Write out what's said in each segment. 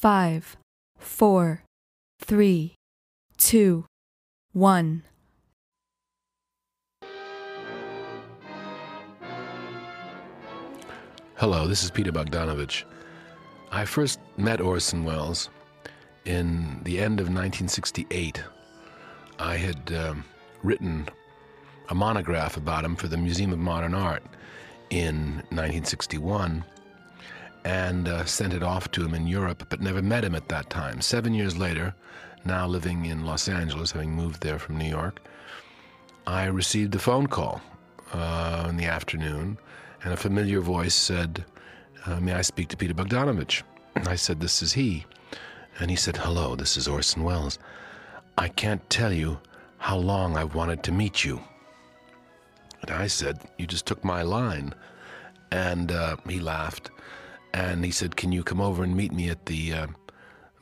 five, four, three, two, one. Hello, this is Peter Bogdanovich. I first met Orson Welles in the end of 1968. I had um, written a monograph about him for the Museum of Modern Art in 1961 and uh, sent it off to him in Europe, but never met him at that time. Seven years later, now living in Los Angeles, having moved there from New York, I received a phone call uh, in the afternoon, and a familiar voice said, uh, May I speak to Peter Bogdanovich? I said, This is he. And he said, Hello, this is Orson Welles. I can't tell you how long I've wanted to meet you. And I said, You just took my line. And uh, he laughed. And he said, Can you come over and meet me at the uh,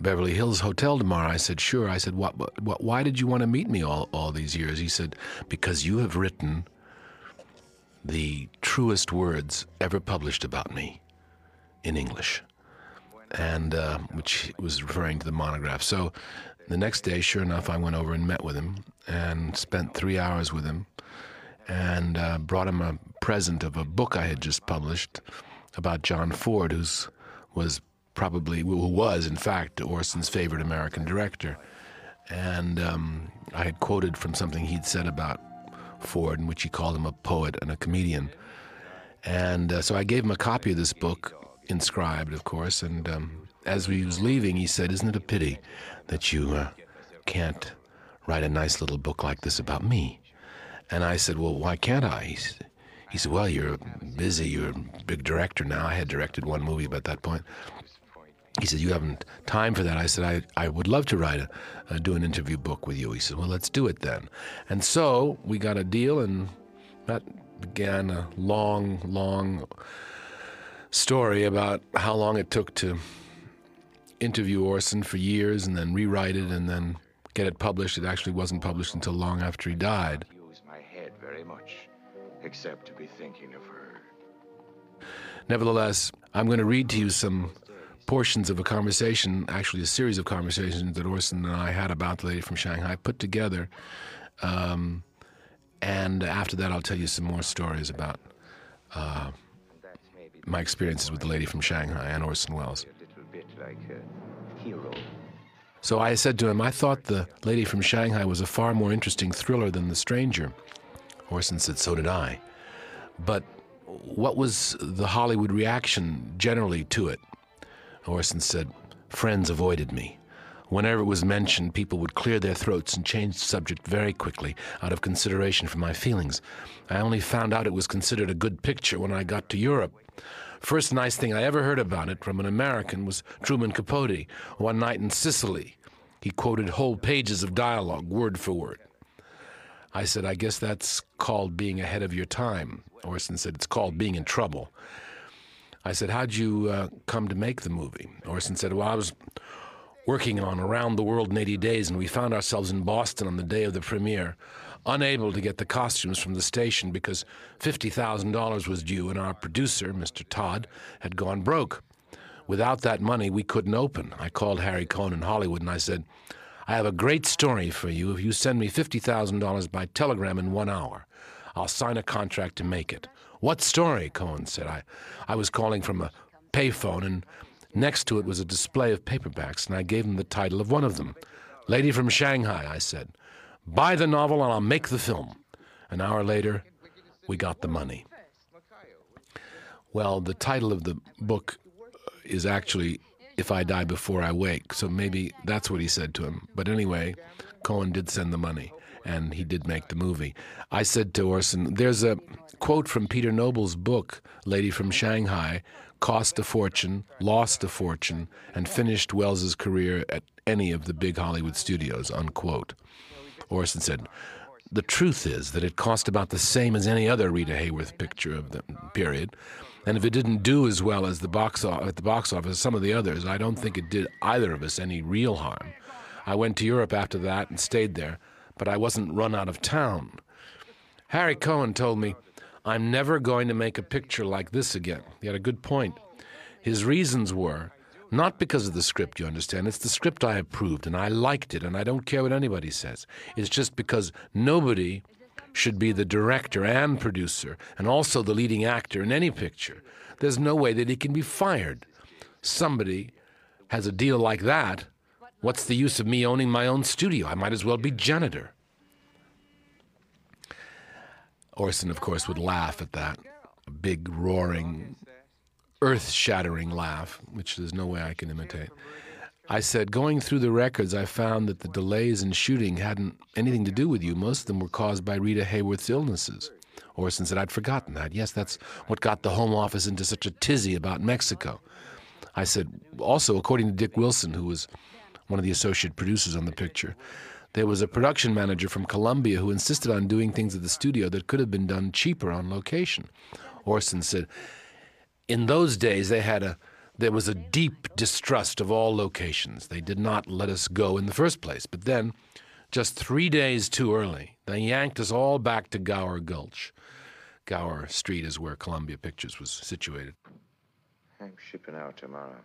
Beverly Hills Hotel tomorrow? I said, Sure. I said, what, what, Why did you want to meet me all, all these years? He said, Because you have written the truest words ever published about me in English. And uh, which was referring to the monograph. So the next day, sure enough, I went over and met with him and spent three hours with him and uh, brought him a present of a book I had just published about John Ford, who's was probably who was in fact Orson's favorite American director, and um, I had quoted from something he'd said about Ford, in which he called him a poet and a comedian, and uh, so I gave him a copy of this book, inscribed, of course, and um, as he was leaving, he said, "Isn't it a pity that you uh, can't write a nice little book like this about me?" And I said, "Well, why can't I?" He he said, Well, you're busy. You're a big director now. I had directed one movie at that point. He said, You haven't time for that. I said, I, I would love to write a, uh, do an interview book with you. He said, Well, let's do it then. And so we got a deal, and that began a long, long story about how long it took to interview Orson for years and then rewrite it and then get it published. It actually wasn't published until long after he died except to be thinking of her. Nevertheless, I'm going to read to you some portions of a conversation, actually a series of conversations that Orson and I had about the lady from Shanghai, put together. Um, and after that, I'll tell you some more stories about uh, my experiences with the lady from Shanghai and Orson Welles. So I said to him, I thought the lady from Shanghai was a far more interesting thriller than The Stranger. Orson said, So did I. But what was the Hollywood reaction generally to it? Orson said, Friends avoided me. Whenever it was mentioned, people would clear their throats and change the subject very quickly out of consideration for my feelings. I only found out it was considered a good picture when I got to Europe. First nice thing I ever heard about it from an American was Truman Capote, one night in Sicily. He quoted whole pages of dialogue, word for word. I said, I guess that's called being ahead of your time. Orson said, It's called being in trouble. I said, How'd you uh, come to make the movie? Orson said, Well, I was working on Around the World in 80 Days, and we found ourselves in Boston on the day of the premiere, unable to get the costumes from the station because $50,000 was due, and our producer, Mr. Todd, had gone broke. Without that money, we couldn't open. I called Harry Cohn in Hollywood and I said, I have a great story for you if you send me $50,000 by telegram in one hour. I'll sign a contract to make it. What story? Cohn said. I, I was calling from a payphone, and next to it was a display of paperbacks, and I gave him the title of one of them. Lady from Shanghai, I said. Buy the novel and I'll make the film. An hour later, we got the money. Well, the title of the book is actually if I die before I wake. So maybe that's what he said to him. But anyway, Cohn did send the money and he did make the movie. I said to Orson, there's a quote from Peter Noble's book, Lady from Shanghai, cost a fortune, lost a fortune, and finished Welles's career at any of the big Hollywood studios, unquote. Orson said, the truth is that it cost about the same as any other Rita Hayworth picture of the period, and if it didn't do as well as the box at the box office as some of the others, I don't think it did either of us any real harm. I went to Europe after that and stayed there, but I wasn't run out of town. Harry Cohn told me, I'm never going to make a picture like this again. He had a good point. His reasons were Not because of the script, you understand. It's the script I approved, and I liked it, and I don't care what anybody says. It's just because nobody should be the director and producer, and also the leading actor in any picture. There's no way that he can be fired. Somebody has a deal like that. What's the use of me owning my own studio? I might as well be janitor. Orson, of course, would laugh at that. A big, roaring, earth shattering laugh, which there's no way I can imitate. I said, going through the records, I found that the delays in shooting hadn't anything to do with you. Most of them were caused by Rita Hayworth's illnesses. Orson said, I'd forgotten that. Yes, that's what got the Home Office into such a tizzy about Mexico. I said, also, according to Dick Wilson, who was one of the associate producers on the picture, there was a production manager from Columbia who insisted on doing things at the studio that could have been done cheaper on location. Orson said, in those days they had a there was a deep distrust of all locations. They did not let us go in the first place. But then, just three days too early, they yanked us all back to Gower Gulch. Gower Street is where Columbia Pictures was situated. I'm shipping out tomorrow.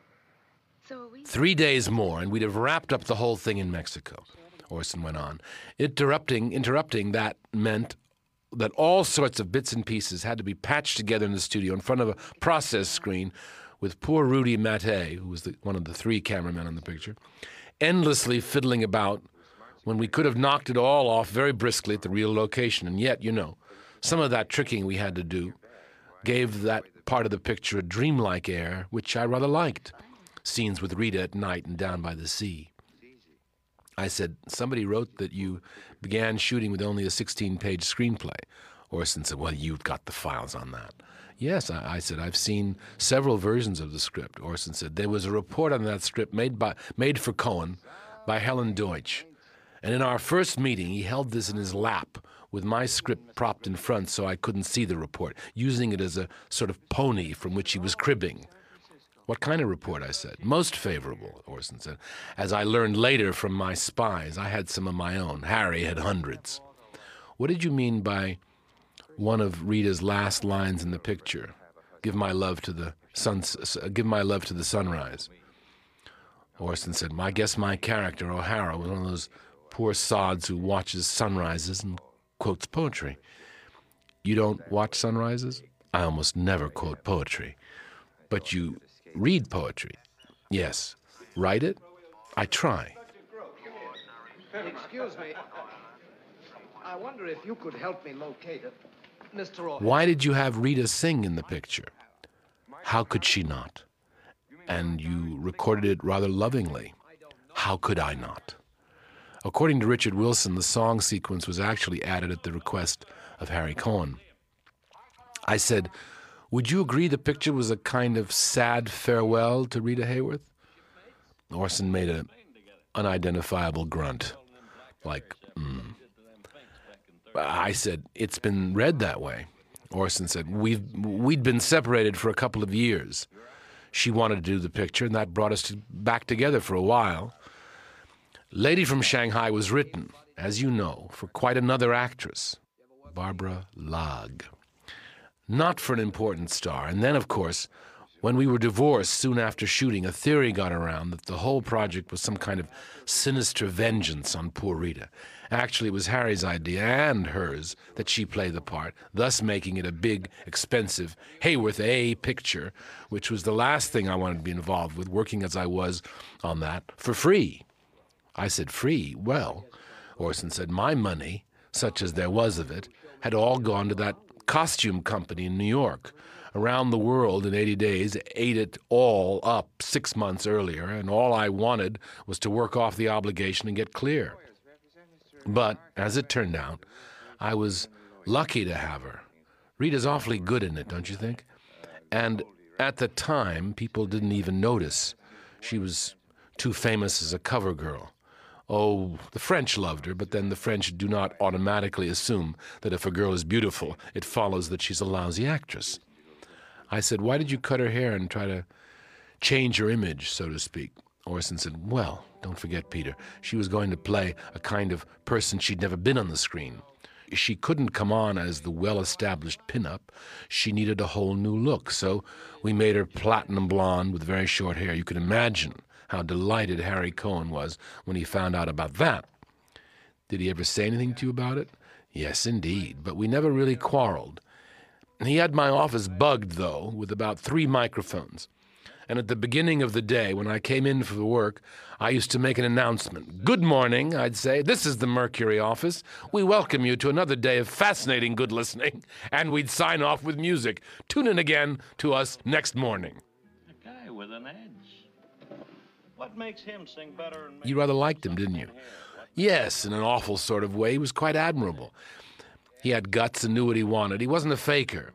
So we... Three days more, and we'd have wrapped up the whole thing in Mexico. Orson went on. Interrupting, interrupting that meant that all sorts of bits and pieces had to be patched together in the studio in front of a process screen with poor Rudy Maté, who was the, one of the three cameramen on the picture, endlessly fiddling about when we could have knocked it all off very briskly at the real location. And yet, you know, some of that tricking we had to do gave that part of the picture a dreamlike air, which I rather liked. Scenes with Rita at night and down by the sea. I said, Somebody wrote that you began shooting with only a 16 page screenplay. Orson said, Well, you've got the files on that. Yes, I, I, said, I've seen several versions of the script. Orson said, There was a report on that script made, by, made for Cohn by Helen Deutsch. And in our first meeting, he held this in his lap with my script propped in front so I couldn't see the report, using it as a sort of pony from which he was cribbing. What kind of report? I said. Most favorable, Orson said. As I learned later from my spies, I had some of my own. Harry had hundreds. What did you mean by one of Rita's last lines in the picture? Give my love to the sun, give my love to the sunrise. Orson said, I guess my character, O'Hara, was one of those poor sods who watches sunrises and quotes poetry. You don't watch sunrises? I almost never quote poetry. But you Read poetry. Yes. Write it? I try. Excuse me. I wonder if you could help me locate it. Why did you have Rita sing in the picture? How could she not? And you recorded it rather lovingly. How could I not? According to Richard Wilson, the song sequence was actually added at the request of Harry Cohn. I said, would you agree the picture was a kind of sad farewell to Rita Hayworth? Orson made an unidentifiable grunt, like, mm. I said, it's been read that way. Orson said, We've, we'd been separated for a couple of years. She wanted to do the picture, and that brought us to, back together for a while. Lady from Shanghai was written, as you know, for quite another actress, Barbara Laage not for an important star. And then, of course, when we were divorced soon after shooting, a theory got around that the whole project was some kind of sinister vengeance on poor Rita. Actually, it was Harry's idea and hers that she play the part, thus making it a big, expensive Hayworth A picture, which was the last thing I wanted to be involved with, working as I was on that for free. I said, Free? Well, Orson said, My money, such as there was of it, had all gone to that costume company in New York. Around the world in 80 days, ate it all up six months earlier, and all I wanted was to work off the obligation and get clear. But, as it turned out, I was lucky to have her. Rita's awfully good in it, don't you think? And at the time, people didn't even notice. She was too famous as a cover girl. Oh, the French loved her, but then the French do not automatically assume that if a girl is beautiful, it follows that she's a lousy actress. I said, Why did you cut her hair and try to change her image, so to speak? Orson said, Well, don't forget, Peter, she was going to play a kind of person she'd never been on the screen. she couldn't come on as the well established pinup. She needed a whole new look, so we made her platinum blonde with very short hair. You can imagine how delighted Harry Cohn was when he found out about that. Did he ever say anything to you about it? Yes, indeed, but we never really quarreled. He had my office bugged, though, with about three microphones. And at the beginning of the day, when I came in for the work, I used to make an announcement. Good morning, I'd say. This is the Mercury office. We welcome you to another day of fascinating good listening. And we'd sign off with music. Tune in again to us next morning. A guy with an edge. What makes him sing better You rather liked him, didn't you? Yes, in an awful sort of way. He was quite admirable. He had guts and knew what he wanted. He wasn't a faker.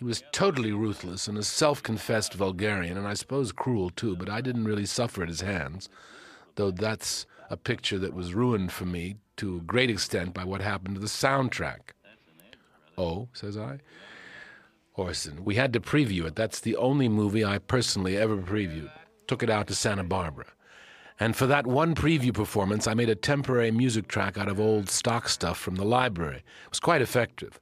He was totally ruthless and a self confessed vulgarian, and I suppose cruel too, but I didn't really suffer at his hands, though that's a picture that was ruined for me to a great extent by what happened to the soundtrack. Oh, says I. Orson, we had to preview it. That's the only movie I personally ever previewed. Took it out to Santa Barbara. And for that one preview performance, I made a temporary music track out of old stock stuff from the library. It was quite effective.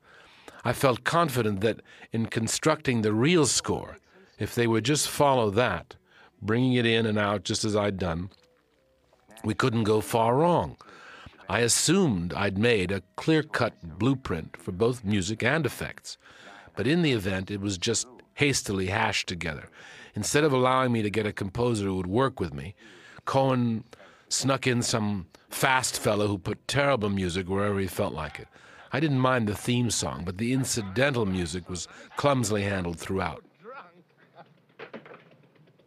I felt confident that in constructing the real score, if they would just follow that, bringing it in and out just as I'd done, we couldn't go far wrong. I assumed I'd made a clear cut blueprint for both music and effects, but in the event, it was just hastily hashed together. Instead of allowing me to get a composer who would work with me, Cohn snuck in some fast fellow who put terrible music wherever he felt like it. I didn't mind the theme song, but the incidental music was clumsily handled throughout.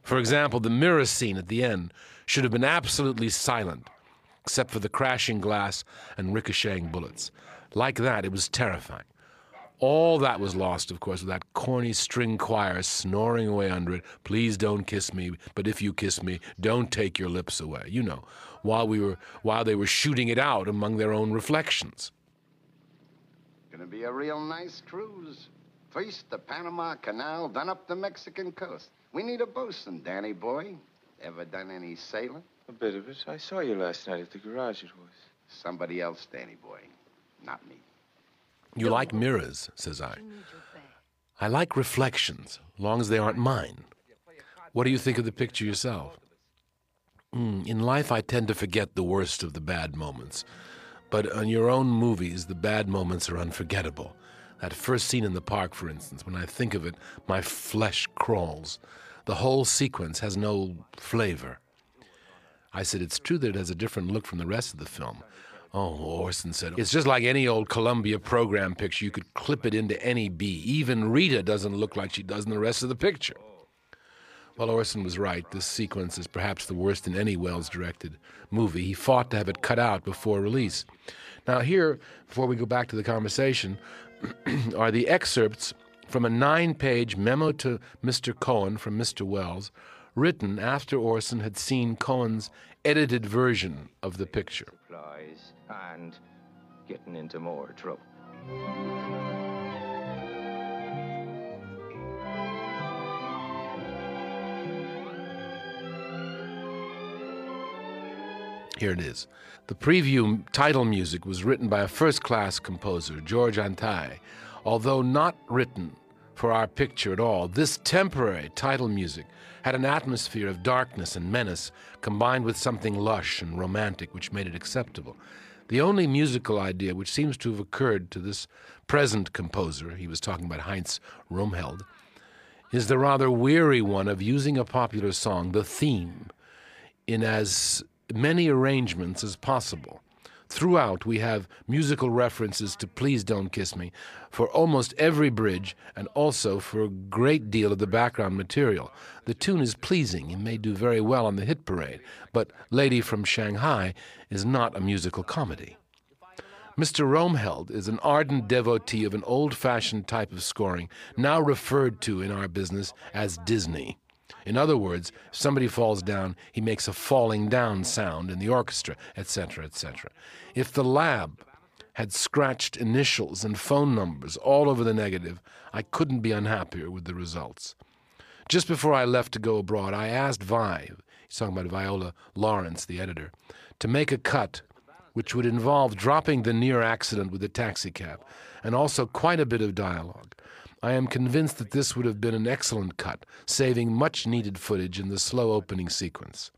For example, the mirror scene at the end should have been absolutely silent, except for the crashing glass and ricocheting bullets. Like that, it was terrifying. All that was lost, of course, with that corny string choir snoring away under it. Please don't kiss me, but if you kiss me, don't take your lips away. You know, while we were while they were shooting it out among their own reflections. Gonna be a real nice cruise. First the Panama Canal, then up the Mexican coast. We need a bosun, Danny boy. Ever done any sailing? A bit of it. I saw you last night at the garage, it was. Somebody else, Danny boy. Not me. You like mirrors, says I. I like reflections, long as they aren't mine. What do you think of the picture yourself? Mm, in life, I tend to forget the worst of the bad moments. But on your own movies, the bad moments are unforgettable. That first scene in the park, for instance, when I think of it, my flesh crawls. The whole sequence has no flavor. I said, It's true that it has a different look from the rest of the film. Oh, Orson said, It's just like any old Columbia program picture. You could clip it into any B. Even Rita doesn't look like she does in the rest of the picture. Well, Orson was right. This sequence is perhaps the worst in any Welles directed movie. He fought to have it cut out before release. Now, here, before we go back to the conversation, are the excerpts from a nine page memo to Mr. Cohn from Mr. Welles, written after Orson had seen Cohn's edited version of the picture. And getting into more trouble. Here it is. The preview title music was written by a first class composer, George Antheil. Although not written for our picture at all, this temporary title music had an atmosphere of darkness and menace combined with something lush and romantic which made it acceptable. The only musical idea which seems to have occurred to this present composer, he was talking about Heinz Roemheld, is the rather weary one of using a popular song, the theme, in as many arrangements as possible. Throughout, we have musical references to Please Don't Kiss Me for almost every bridge and also for a great deal of the background material. The tune is pleasing and may do very well on the hit parade, but Lady from Shanghai is not a musical comedy. Mr. Roemheld is an ardent devotee of an old fashioned type of scoring, now referred to in our business as Disney. In other words, if somebody falls down, he makes a falling down sound in the orchestra, etc., etc. If the lab had scratched initials and phone numbers all over the negative, I couldn't be unhappier with the results. Just before I left to go abroad, I asked Vi, he's talking about Viola Lawrence, the editor, to make a cut which would involve dropping the near accident with the taxicab, and also quite a bit of dialogue. I am convinced that this would have been an excellent cut, saving much needed footage in the slow opening sequence.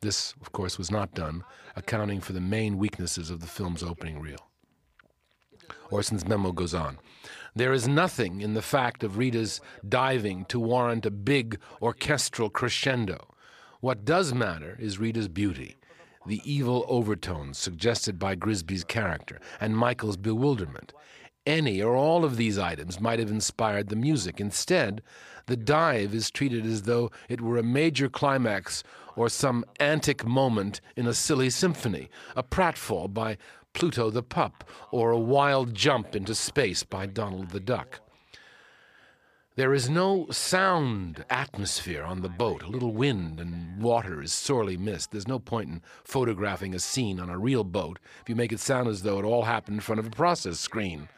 This, of course, was not done, accounting for the main weaknesses of the film's opening reel. Orson's memo goes on. There is nothing in the fact of Rita's diving to warrant a big orchestral crescendo. What does matter is Rita's beauty, the evil overtones suggested by Grisby's character, and Michael's bewilderment. Any or all of these items might have inspired the music. Instead, the dive is treated as though it were a major climax or some antic moment in a silly symphony, a pratfall by Pluto the pup, or a wild jump into space by Donald the duck. There is no sound atmosphere on the boat. A little wind and water is sorely missed. There's no point in photographing a scene on a real boat if you make it sound as though it all happened in front of a process screen.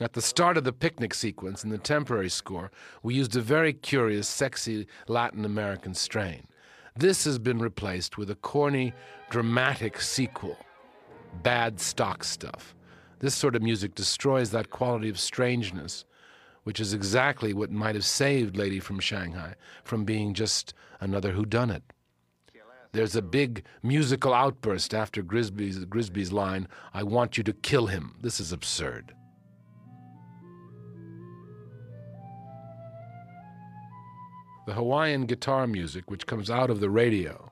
At the start of the picnic sequence in the temporary score, we used a very curious, sexy Latin American strain. This has been replaced with a corny, dramatic sequel bad stock stuff. This sort of music destroys that quality of strangeness, which is exactly what might have saved Lady from Shanghai from being just another whodunit. There's a big musical outburst after Grisby's, Grisby's line, I want you to kill him. This is absurd. The Hawaiian guitar music, which comes out of the radio,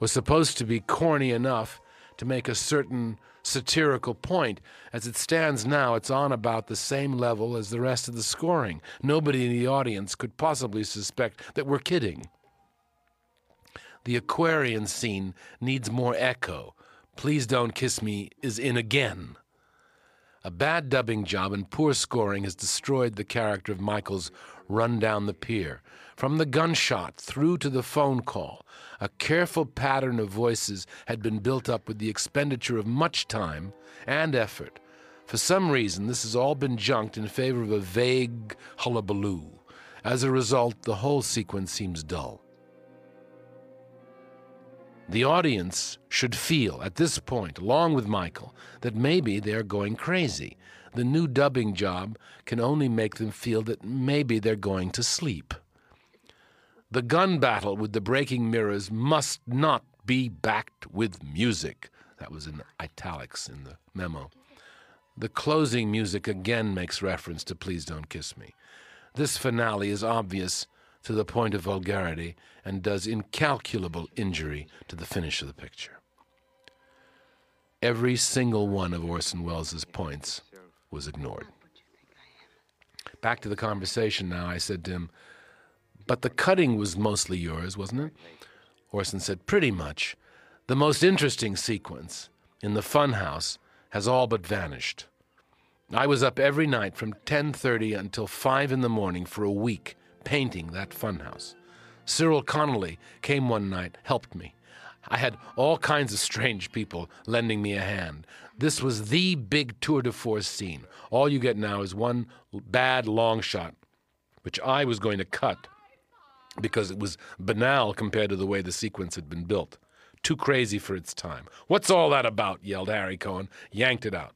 was supposed to be corny enough to make a certain satirical point. As it stands now, it's on about the same level as the rest of the scoring. Nobody in the audience could possibly suspect that we're kidding. The Aquarian scene needs more echo. Please Don't Kiss Me is in again. A bad dubbing job and poor scoring has destroyed the character of Michael's run down the pier. From the gunshot through to the phone call, a careful pattern of voices had been built up with the expenditure of much time and effort. For some reason, this has all been junked in favor of a vague hullabaloo. As a result, the whole sequence seems dull. The audience should feel at this point, along with Michael, that maybe they're going crazy. The new dubbing job can only make them feel that maybe they're going to sleep. The gun battle with the breaking mirrors must not be backed with music. That was in italics in the memo. The closing music again makes reference to Please Don't Kiss Me. This finale is obvious to the point of vulgarity and does incalculable injury to the finish of the picture. Every single one of Orson Welles' points was ignored. Back to the conversation now, I said to him, but the cutting was mostly yours, wasn't it? Orson said, Pretty much. The most interesting sequence in the funhouse has all but vanished. I was up every night from 10:30 until 5 in the morning for a week painting that funhouse. Cyril Connolly came one night, helped me. I had all kinds of strange people lending me a hand. This was the big tour de force scene. All you get now is one bad long shot, which I was going to cut because it was banal compared to the way the sequence had been built. Too crazy for its time. What's all that about? yelled Harry Cohn, yanked it out.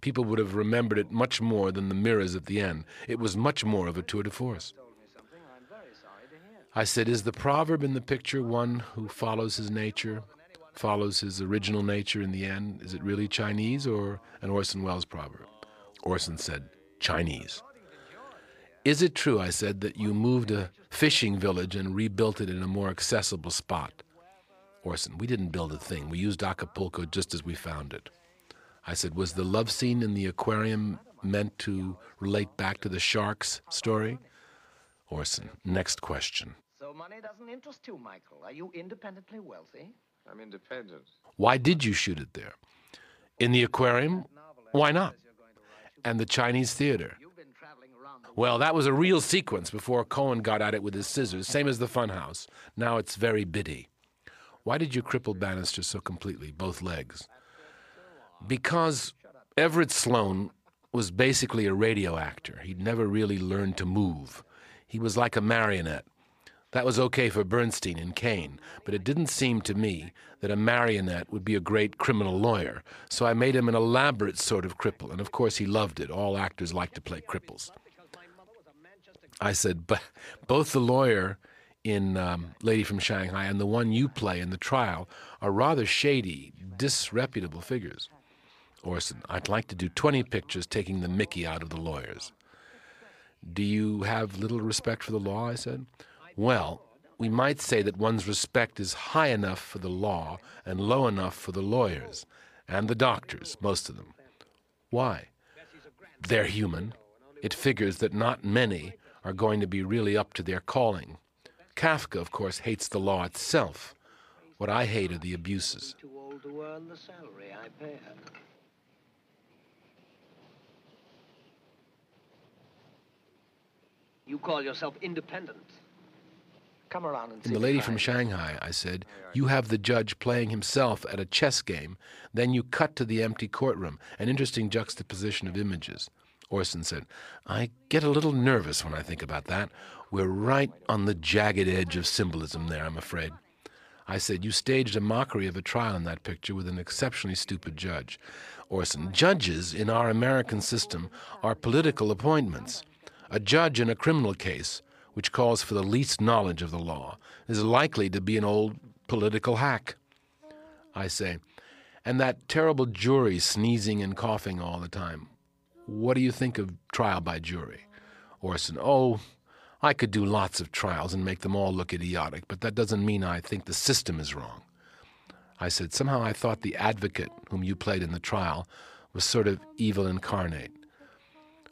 People would have remembered it much more than the mirrors at the end. It was much more of a tour de force. I said, Is the proverb in the picture one who follows his nature, follows his original nature in the end? Is it really Chinese or an Orson Welles proverb? Orson said, Chinese. Is it true, I said, that you moved a fishing village and rebuilt it in a more accessible spot? Orson, we didn't build a thing. We used Acapulco just as we found it. I said, was the love scene in the aquarium meant to relate back to the sharks story? Orson, next question. So money doesn't interest you, Michael. Are you independently wealthy? I'm independent. Why did you shoot it there? In the aquarium? Why not? And the Chinese theater? Well, that was a real sequence before Cohn got at it with his scissors, same as the funhouse. Now it's very bitty. Why did you cripple Bannister so completely, both legs? Because Everett Sloane was basically a radio actor. He'd never really learned to move. He was like a marionette. That was okay for Bernstein and Kane, but it didn't seem to me that a marionette would be a great criminal lawyer, so I made him an elaborate sort of cripple, and of course he loved it. All actors like to play cripples. I said, but both the lawyer in um, Lady from Shanghai and the one you play in the trial are rather shady, disreputable figures. Orson, I'd like to do 20 pictures taking the mickey out of the lawyers. Do you have little respect for the law? I said. Well, we might say that one's respect is high enough for the law and low enough for the lawyers and the doctors, most of them. Why? They're human. It figures that not many are going to be really up to their calling. Kafka, of course, hates the law itself. What I hate are the abuses. You call yourself independent. Come around and In The Lady from Shanghai, I said, you have the judge playing himself at a chess game, then you cut to the empty courtroom, an interesting juxtaposition of images. Orson said, I get a little nervous when I think about that. We're right on the jagged edge of symbolism there, I'm afraid. I said, You staged a mockery of a trial in that picture with an exceptionally stupid judge. Orson, judges in our American system are political appointments. A judge in a criminal case, which calls for the least knowledge of the law, is likely to be an old political hack. I say, and that terrible jury sneezing and coughing all the time. What do you think of trial by jury? Orson, oh, I could do lots of trials and make them all look idiotic, but that doesn't mean I think the system is wrong. I said, somehow I thought the advocate whom you played in the trial was sort of evil incarnate.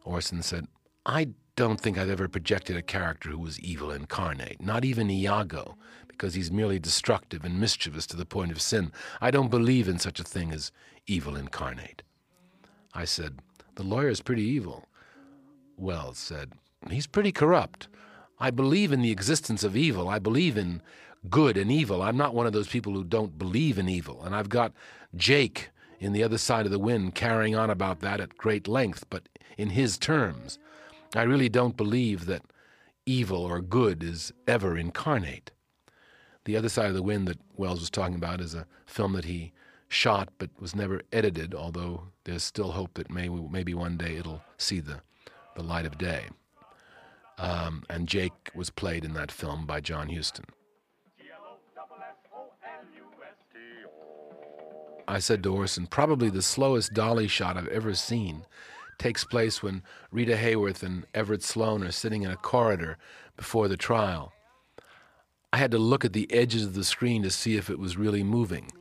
Orson said, I don't think I've ever projected a character who was evil incarnate, not even Iago, because he's merely destructive and mischievous to the point of sin. I don't believe in such a thing as evil incarnate. I said, The lawyer's pretty evil. Welles said, He's pretty corrupt. I believe in the existence of evil. I believe in good and evil. I'm not one of those people who don't believe in evil. And I've got Jake in the other side of the wind carrying on about that at great length, but in his terms. I really don't believe that evil or good is ever incarnate. The Other Side of the Wind that Welles was talking about is a film that he shot but was never edited, although there's still hope that maybe, one day it'll see the, the light of day. Um, and Jake was played in that film by John Huston. I said to Orson, probably the slowest dolly shot I've ever seen takes place when Rita Hayworth and Everett Sloane are sitting in a corridor before the trial. I had to look at the edges of the screen to see if it was really moving.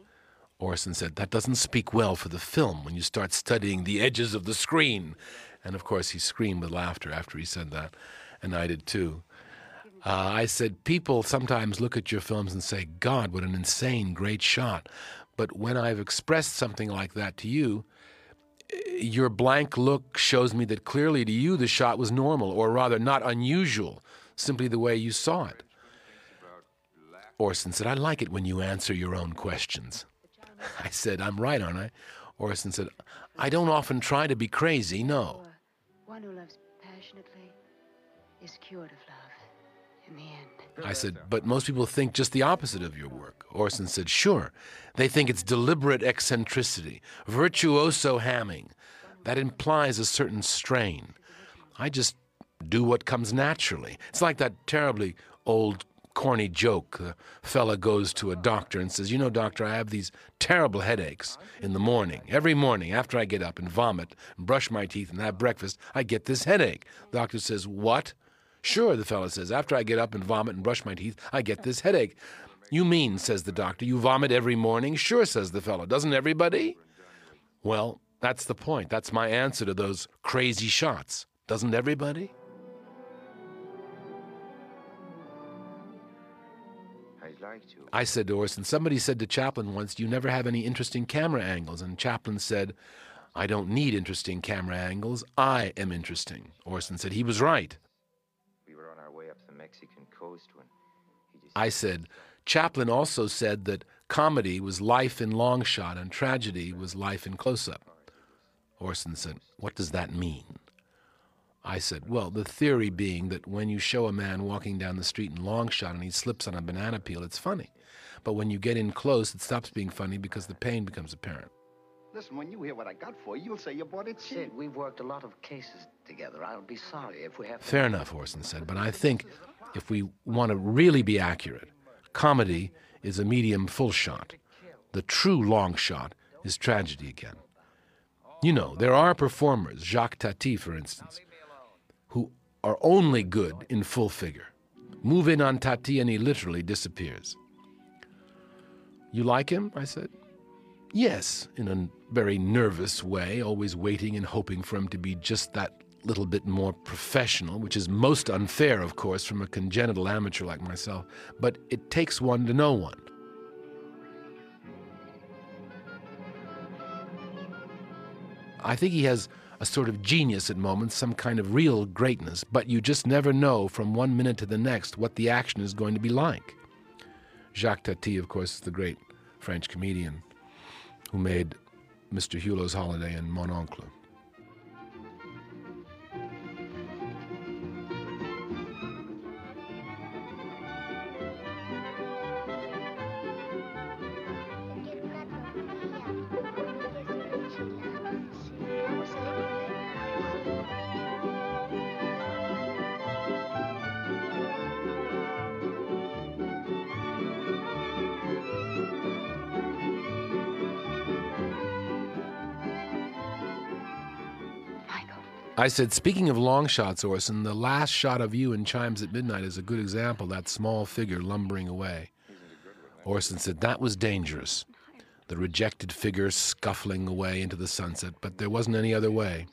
Orson said, That doesn't speak well for the film when you start studying the edges of the screen. And of course, he screamed with laughter after he said that, and I did too. Uh, I said, People sometimes look at your films and say, God, what an insane, great shot. But when I've expressed something like that to you, your blank look shows me that clearly to you the shot was normal, or rather not unusual, simply the way you saw it. Orson said, I like it when you answer your own questions. I said, I'm right, aren't I? Orson said, I don't often try to be crazy, no. One who loves passionately is cured of love in the end. I said, but most people think just the opposite of your work. Orson said, sure. They think it's deliberate eccentricity, virtuoso hamming. That implies a certain strain. I just do what comes naturally. It's like that terribly old corny joke. The fella goes to a doctor and says, You know, doctor, I have these terrible headaches in the morning. Every morning after I get up and vomit and brush my teeth and have breakfast, I get this headache. The doctor says, What? Sure, the fellow says, after I get up and vomit and brush my teeth, I get this headache. You mean, says the doctor, you vomit every morning? Sure, says the fellow. Doesn't everybody? Well, that's the point. That's my answer to those crazy shots. Doesn't everybody? I said to Orson, somebody said to Chaplin once, You never have any interesting camera angles. And Chaplin said, I don't need interesting camera angles. I am interesting. Orson said he was right. I said, Chaplin also said that comedy was life in long shot and tragedy was life in close up. Orson said, What does that mean? I said, Well, the theory being that when you show a man walking down the street in long shot and he slips on a banana peel, it's funny. But when you get in close, it stops being funny because the pain becomes apparent. Listen, when you hear what I got for you, you'll say you bought it cheap. Sid, we've worked a lot of cases together. I'll be sorry if we have to... Fair enough, Orson said, but I think if we want to really be accurate, comedy is a medium full shot. The true long shot is tragedy again. You know, there are performers, Jacques Tati, for instance, who are only good in full figure. Move in on Tati and he literally disappears. You like him? I said. Yes, in a very nervous way, always waiting and hoping for him to be just that little bit more professional, which is most unfair, of course, from a congenital amateur like myself. But it takes one to know one. I think he has a sort of genius at moments, some kind of real greatness, but you just never know from one minute to the next what the action is going to be like. Jacques Tati, of course, is the great French comedian who made Mr. Hulot's Holiday and Mon Oncle. I said, speaking of long shots, Orson, the last shot of you in Chimes at Midnight is a good example, that small figure lumbering away. Orson said, that was dangerous. The rejected figure scuffling away into the sunset, but there wasn't any other way.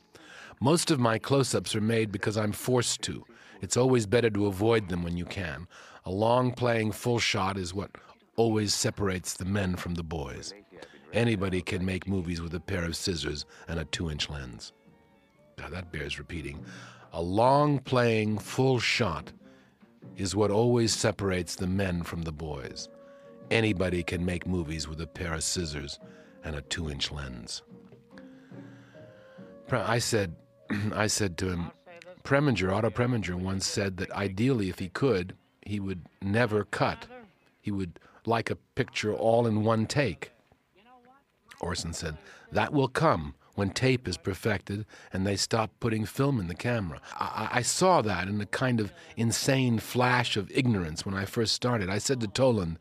Most of my close ups are made because I'm forced to. It's always better to avoid them when you can. A long playing full shot is what always separates the men from the boys. Anybody can make movies with a pair of scissors and a two inch lens. Now that bears repeating. A long playing full shot is what always separates the men from the boys. Anybody can make movies with a pair of scissors and a two inch lens. I said, I said to him, Preminger, Otto Preminger once said that ideally, if he could, he would never cut. He would like a picture all in one take. Orson said, That will come when tape is perfected and they stop putting film in the camera. I, I, saw that in a kind of insane flash of ignorance when I first started. I said to Toland,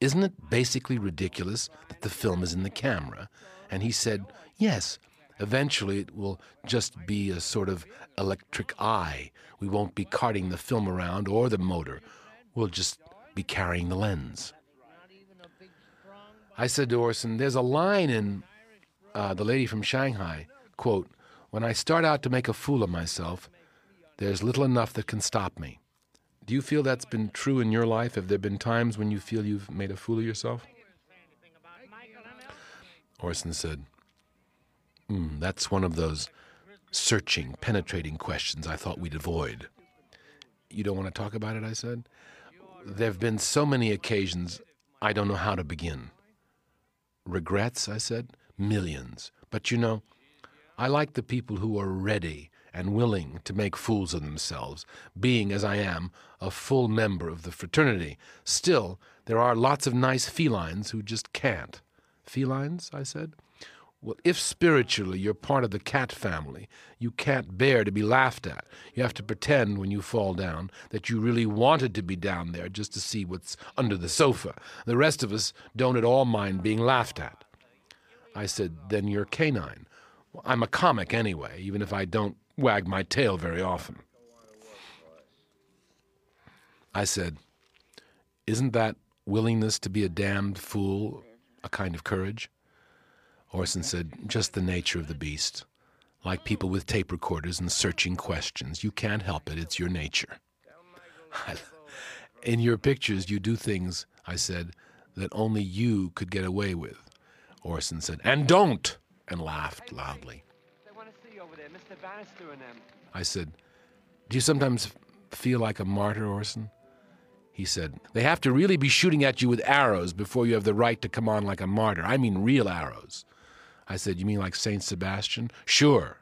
Isn't it basically ridiculous that the film is in the camera? And he said, Yes. Eventually, it will just be a sort of electric eye. We won't be carting the film around or the motor. We'll just be carrying the lens. I said to Orson, There's a line in uh, the lady from Shanghai, quote, When I start out to make a fool of myself, there's little enough that can stop me. Do you feel that's been true in your life? Have there been times when you feel you've made a fool of yourself? Orson said, mm, That's one of those searching, penetrating questions I thought we'd avoid. You don't want to talk about it, I said. There have been so many occasions I don't know how to begin. Regrets, I said millions. But you know, I like the people who are ready and willing to make fools of themselves, being, as I am, a full member of the fraternity. Still, there are lots of nice felines who just can't. Felines? I said. Well, if spiritually you're part of the cat family, you can't bear to be laughed at. You have to pretend when you fall down that you really wanted to be down there just to see what's under the sofa. The rest of us don't at all mind being laughed at. I said, Then you're canine. Well, I'm a comic anyway, even if I don't wag my tail very often. I said, Isn't that willingness to be a damned fool a kind of courage? Orson said, Just the nature of the beast. Like people with tape recorders and searching questions. You can't help it, it's your nature. In your pictures, you do things, I said, that only you could get away with. Orson said, and don't, and laughed loudly. They want to see you over there, Mr. Bannister and them. I said, Do you sometimes feel like a martyr, Orson? He said, They have to really be shooting at you with arrows before you have the right to come on like a martyr. I mean real arrows. I said, You mean like St. Sebastian? Sure.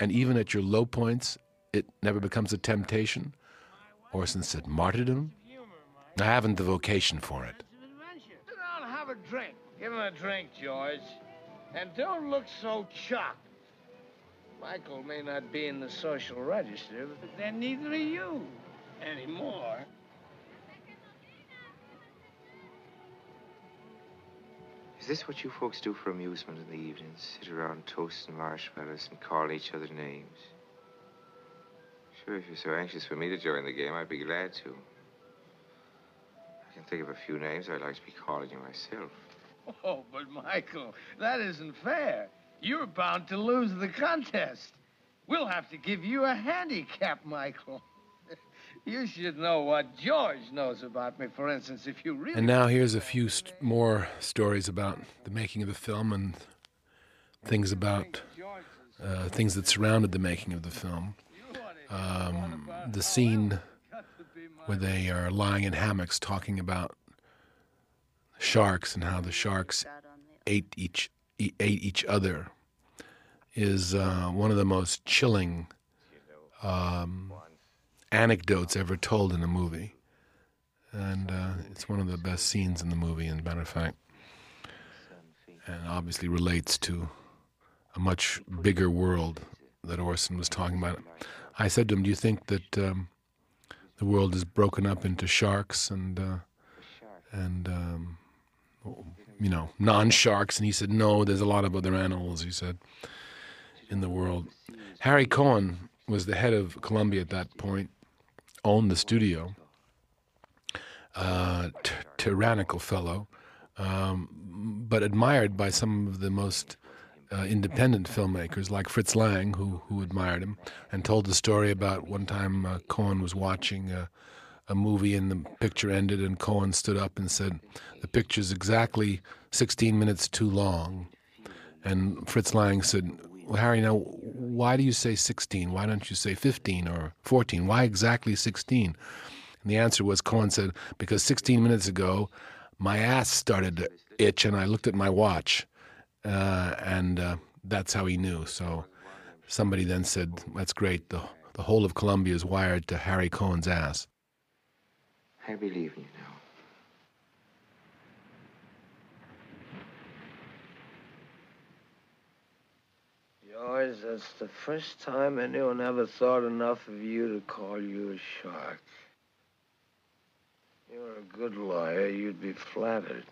and even at your low points, it never becomes a temptation? Orson said, Martyrdom? I haven't the vocation for it. Sit down and have a drink. Give him a drink, George. And don't look so shocked. Michael may not be in the social register, but then neither are you anymore. Is this what you folks do for amusement in the evenings? Sit around toasting marshmallows and call each other names? Sure, if you're so anxious for me to join the game, I'd be glad to. I can think of a few names I'd like to be calling you myself. Oh, but Michael, that isn't fair. You're bound to lose the contest. We'll have to give you a handicap, Michael. you should know what George knows about me, for instance, if you really. And now here's a few st- more stories about the making of the film and things about uh, things that surrounded the making of the film. Um, the scene where they are lying in hammocks talking about sharks and how the sharks ate each ate each other is uh, one of the most chilling um, anecdotes ever told in a movie, and uh, it's one of the best scenes in the movie. As a matter of fact, and obviously relates to a much bigger world that Orson was talking about. I said to him, "Do you think that um, the world is broken up into sharks and uh, and um, you know non-sharks?" And he said, "No, there's a lot of other animals." He said in the world. Harry Cohn was the head of Columbia at that point, owned the studio. Uh, t- tyrannical fellow, um, but admired by some of the most uh, independent filmmakers like Fritz Lang, who who admired him, and told the story about one time uh, Cohn was watching a, a movie and the picture ended, and Cohn stood up and said, "The picture's exactly 16 minutes too long," and Fritz Lang said, well, Harry, now, why do you say 16? Why don't you say 15 or 14? Why exactly 16? And the answer was Cohn said, because 16 minutes ago, my ass started to itch and I looked at my watch. Uh, and uh, that's how he knew. So somebody then said, that's great. The, the whole of Columbia is wired to Harry Cohn's ass. I believe in you now. George, that's the first time anyone ever thought enough of you to call you a shark. You're a good lawyer. You'd be flattered.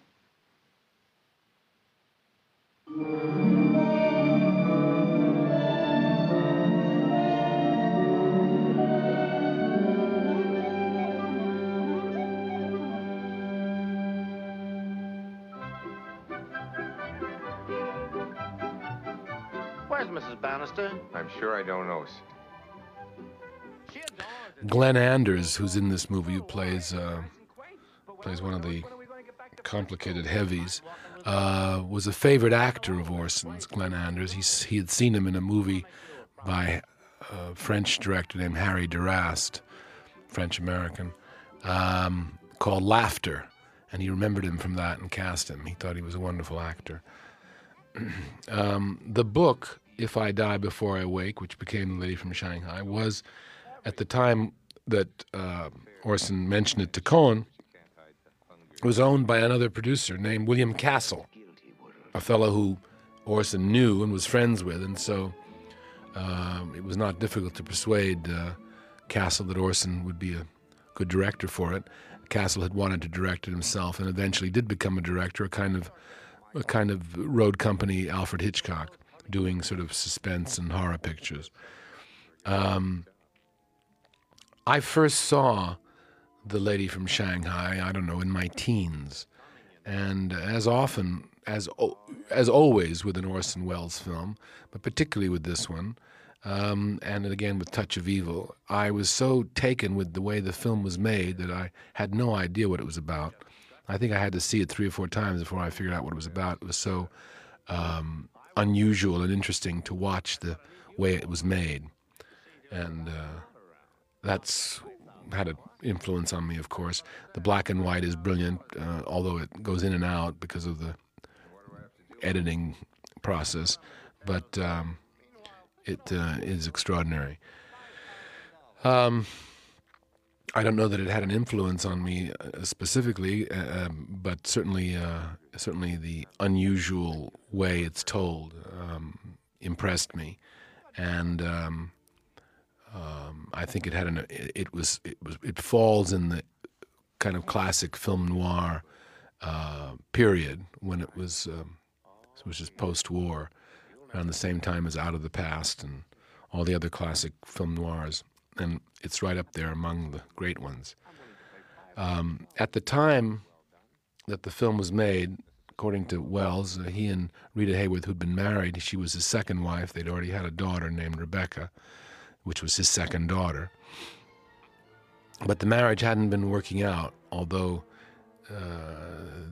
Where's Mrs. Bannister? I'm sure I don't know. Glenn Anders, who's in this movie, who plays uh, plays one of the complicated heavies, uh, was a favorite actor of Orson's. Glenn Anders. He's, he had seen him in a movie by a French director named Harry d'Arrast, French American, um, called Laughter, and he remembered him from that and cast him. He thought he was a wonderful actor. um, the book, If I Die Before I Wake, which became The Lady from Shanghai, was at the time that uh, Orson mentioned it to Cohn, was owned by another producer named William Castle, a fellow who Orson knew and was friends with, and so um, it was not difficult to persuade uh, Castle that Orson would be a good director for it. Castle had wanted to direct it himself, and eventually did become a director, a kind of a kind of road company Alfred Hitchcock, doing sort of suspense and horror pictures. Um, I first saw The Lady from Shanghai, I don't know, in my teens. And as often, as, as always with an Orson Welles film, but particularly with this one, um, and again with Touch of Evil, I was so taken with the way the film was made that I had no idea what it was about. I think I had to see it three or four times before I figured out what it was about. It was so um, unusual and interesting to watch the way it was made. And uh, that's had an influence on me, of course. The black and white is brilliant, uh, although it goes in and out because of the editing process. But um, it uh, is extraordinary. Um, I don't know that it had an influence on me uh, specifically, uh, um, but certainly, uh, certainly the unusual way it's told um, impressed me, and um, um I think it had an. It was. It was. It falls in the kind of classic film noir uh, period when it was, um, which is post-war, around the same time as Out of the Past and all the other classic film noirs and it's right up there among the great ones. Um, at the time that the film was made, according to Welles, uh, he and Rita Hayworth, who'd been married, she was his second wife. They'd already had a daughter named Rebecca, which was his second daughter. But the marriage hadn't been working out, although uh,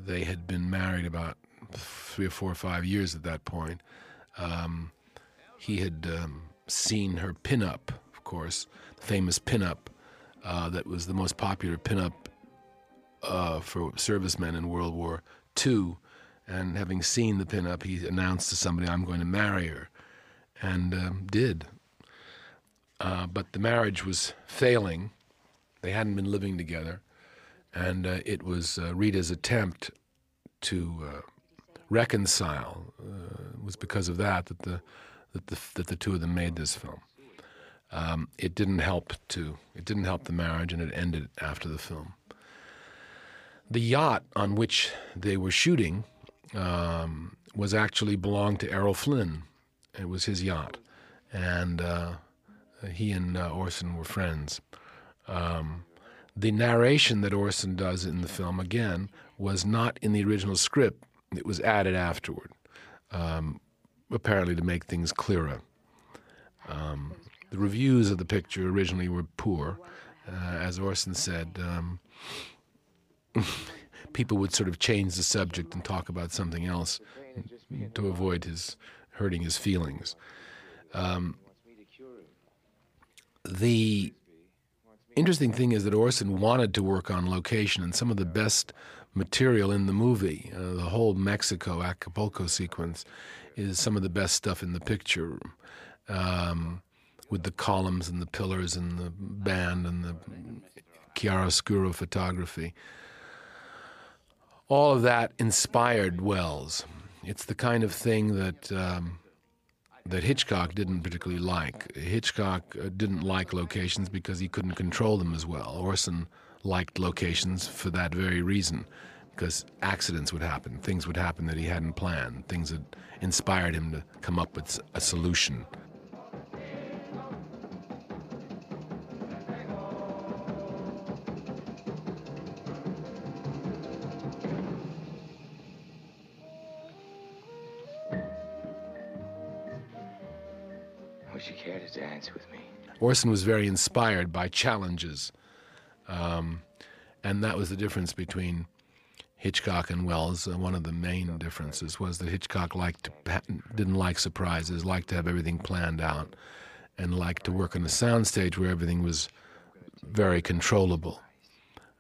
they had been married about three or four or five years at that point. Um, he had um, seen her pinup, of course, the famous pinup uh, that was the most popular pinup uh, for servicemen in World War II. And having seen the pinup, he announced to somebody, I'm going to marry her. And um, did. Uh, but the marriage was failing. They hadn't been living together. And uh, it was uh, Rita's attempt to uh, reconcile. it was because of that that the, that, the, that the two of them made this film um, it didn't help to it didn't help the marriage, and it ended after the film. The yacht on which they were shooting um, was actually belonged to Errol Flynn. It was his yacht, and uh, he and uh, Orson were friends. Um, the narration that Orson does in the film again was not in the original script; it was added afterward, um, apparently to make things clearer. Um, the reviews of the picture originally were poor. Uh, as Orson said, um, people would sort of change the subject and talk about something else to avoid his hurting his feelings. Um, the interesting thing is that Orson wanted to work on location, and some of the best material in the movie, uh, the whole Mexico Acapulco sequence, is some of the best stuff in the picture. Um, with the columns and the pillars and the band and the chiaroscuro photography. All of that inspired Welles. It's the kind of thing that um, that Hitchcock didn't particularly like. Hitchcock uh, didn't like locations because he couldn't control them as well. Orson liked locations for that very reason, because accidents would happen, things would happen that he hadn't planned, things that inspired him to come up with a solution. Orson was very inspired by challenges. Um, and that was the difference between Hitchcock and Welles. Uh, one of the main differences was that Hitchcock liked to, didn't like surprises, liked to have everything planned out, and liked to work on a soundstage where everything was very controllable.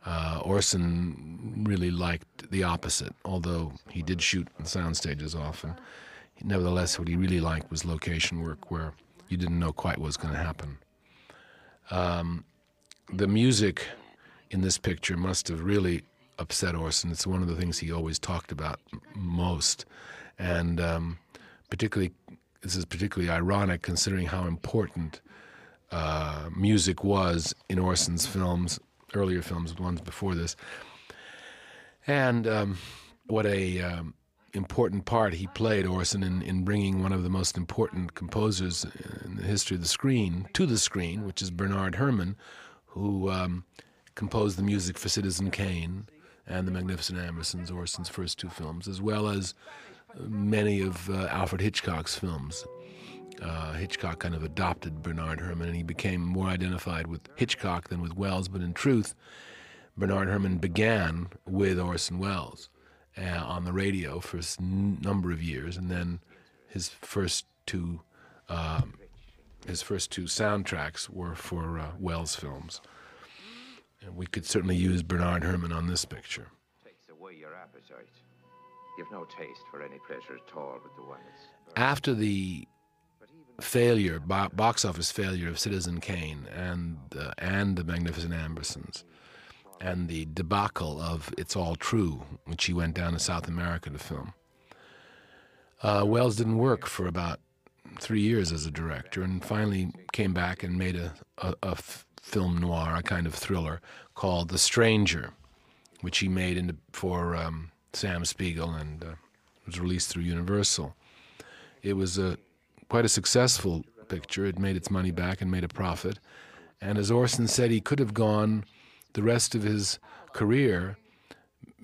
Uh, Orson really liked the opposite, although he did shoot on sound stages often. Nevertheless, what he really liked was location work where you didn't know quite what was going to happen. Um, the music in this picture must have really upset Orson. It's one of the things he always talked about most, and um, particularly this is particularly ironic considering how important uh, music was in Orson's films, earlier films, the ones before this, and um, what a um, important part he played, Orson, in, in bringing one of the most important composers in the history of the screen to the screen, which is Bernard Herrmann, who um, composed the music for Citizen Kane and The Magnificent Ambersons, Orson's first two films, as well as many of uh, Alfred Hitchcock's films. Uh, Hitchcock kind of adopted Bernard Herrmann, and he became more identified with Hitchcock than with Welles. But in truth, Bernard Herrmann began with Orson Welles uh, on the radio for a number of years, and then his first two um, his first two soundtracks were for uh, Welles films. And we could certainly use Bernard Herrmann on this picture. Takes away your appetite. You've no taste for any pleasure at all with the one After the failure, bo- box office failure of Citizen Kane and uh, and the Magnificent Ambersons, and the debacle of It's All True, which he went down to South America to film. Uh, Welles didn't work for about three years as a director, and finally came back and made a, a, film noir, a kind of thriller called The Stranger, which he made for um, Sam Spiegel and uh, was released through Universal. It was a quite a successful picture. It made its money back and made a profit. And as Orson said, he could have gone the rest of his career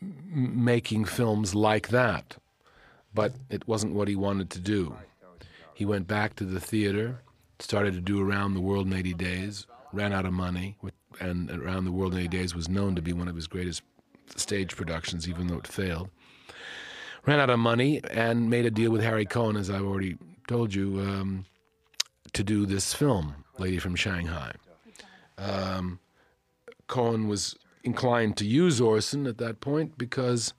making films like that, but it wasn't what he wanted to do. He went back to the theater, started to do Around the World in 80 Days, ran out of money, and Around the World in 80 Days was known to be one of his greatest stage productions, even though it failed. Ran out of money and made a deal with Harry Cohn, as I've already told you, um, to do this film, Lady from Shanghai. Um, Cohn was inclined to use Orson at that point because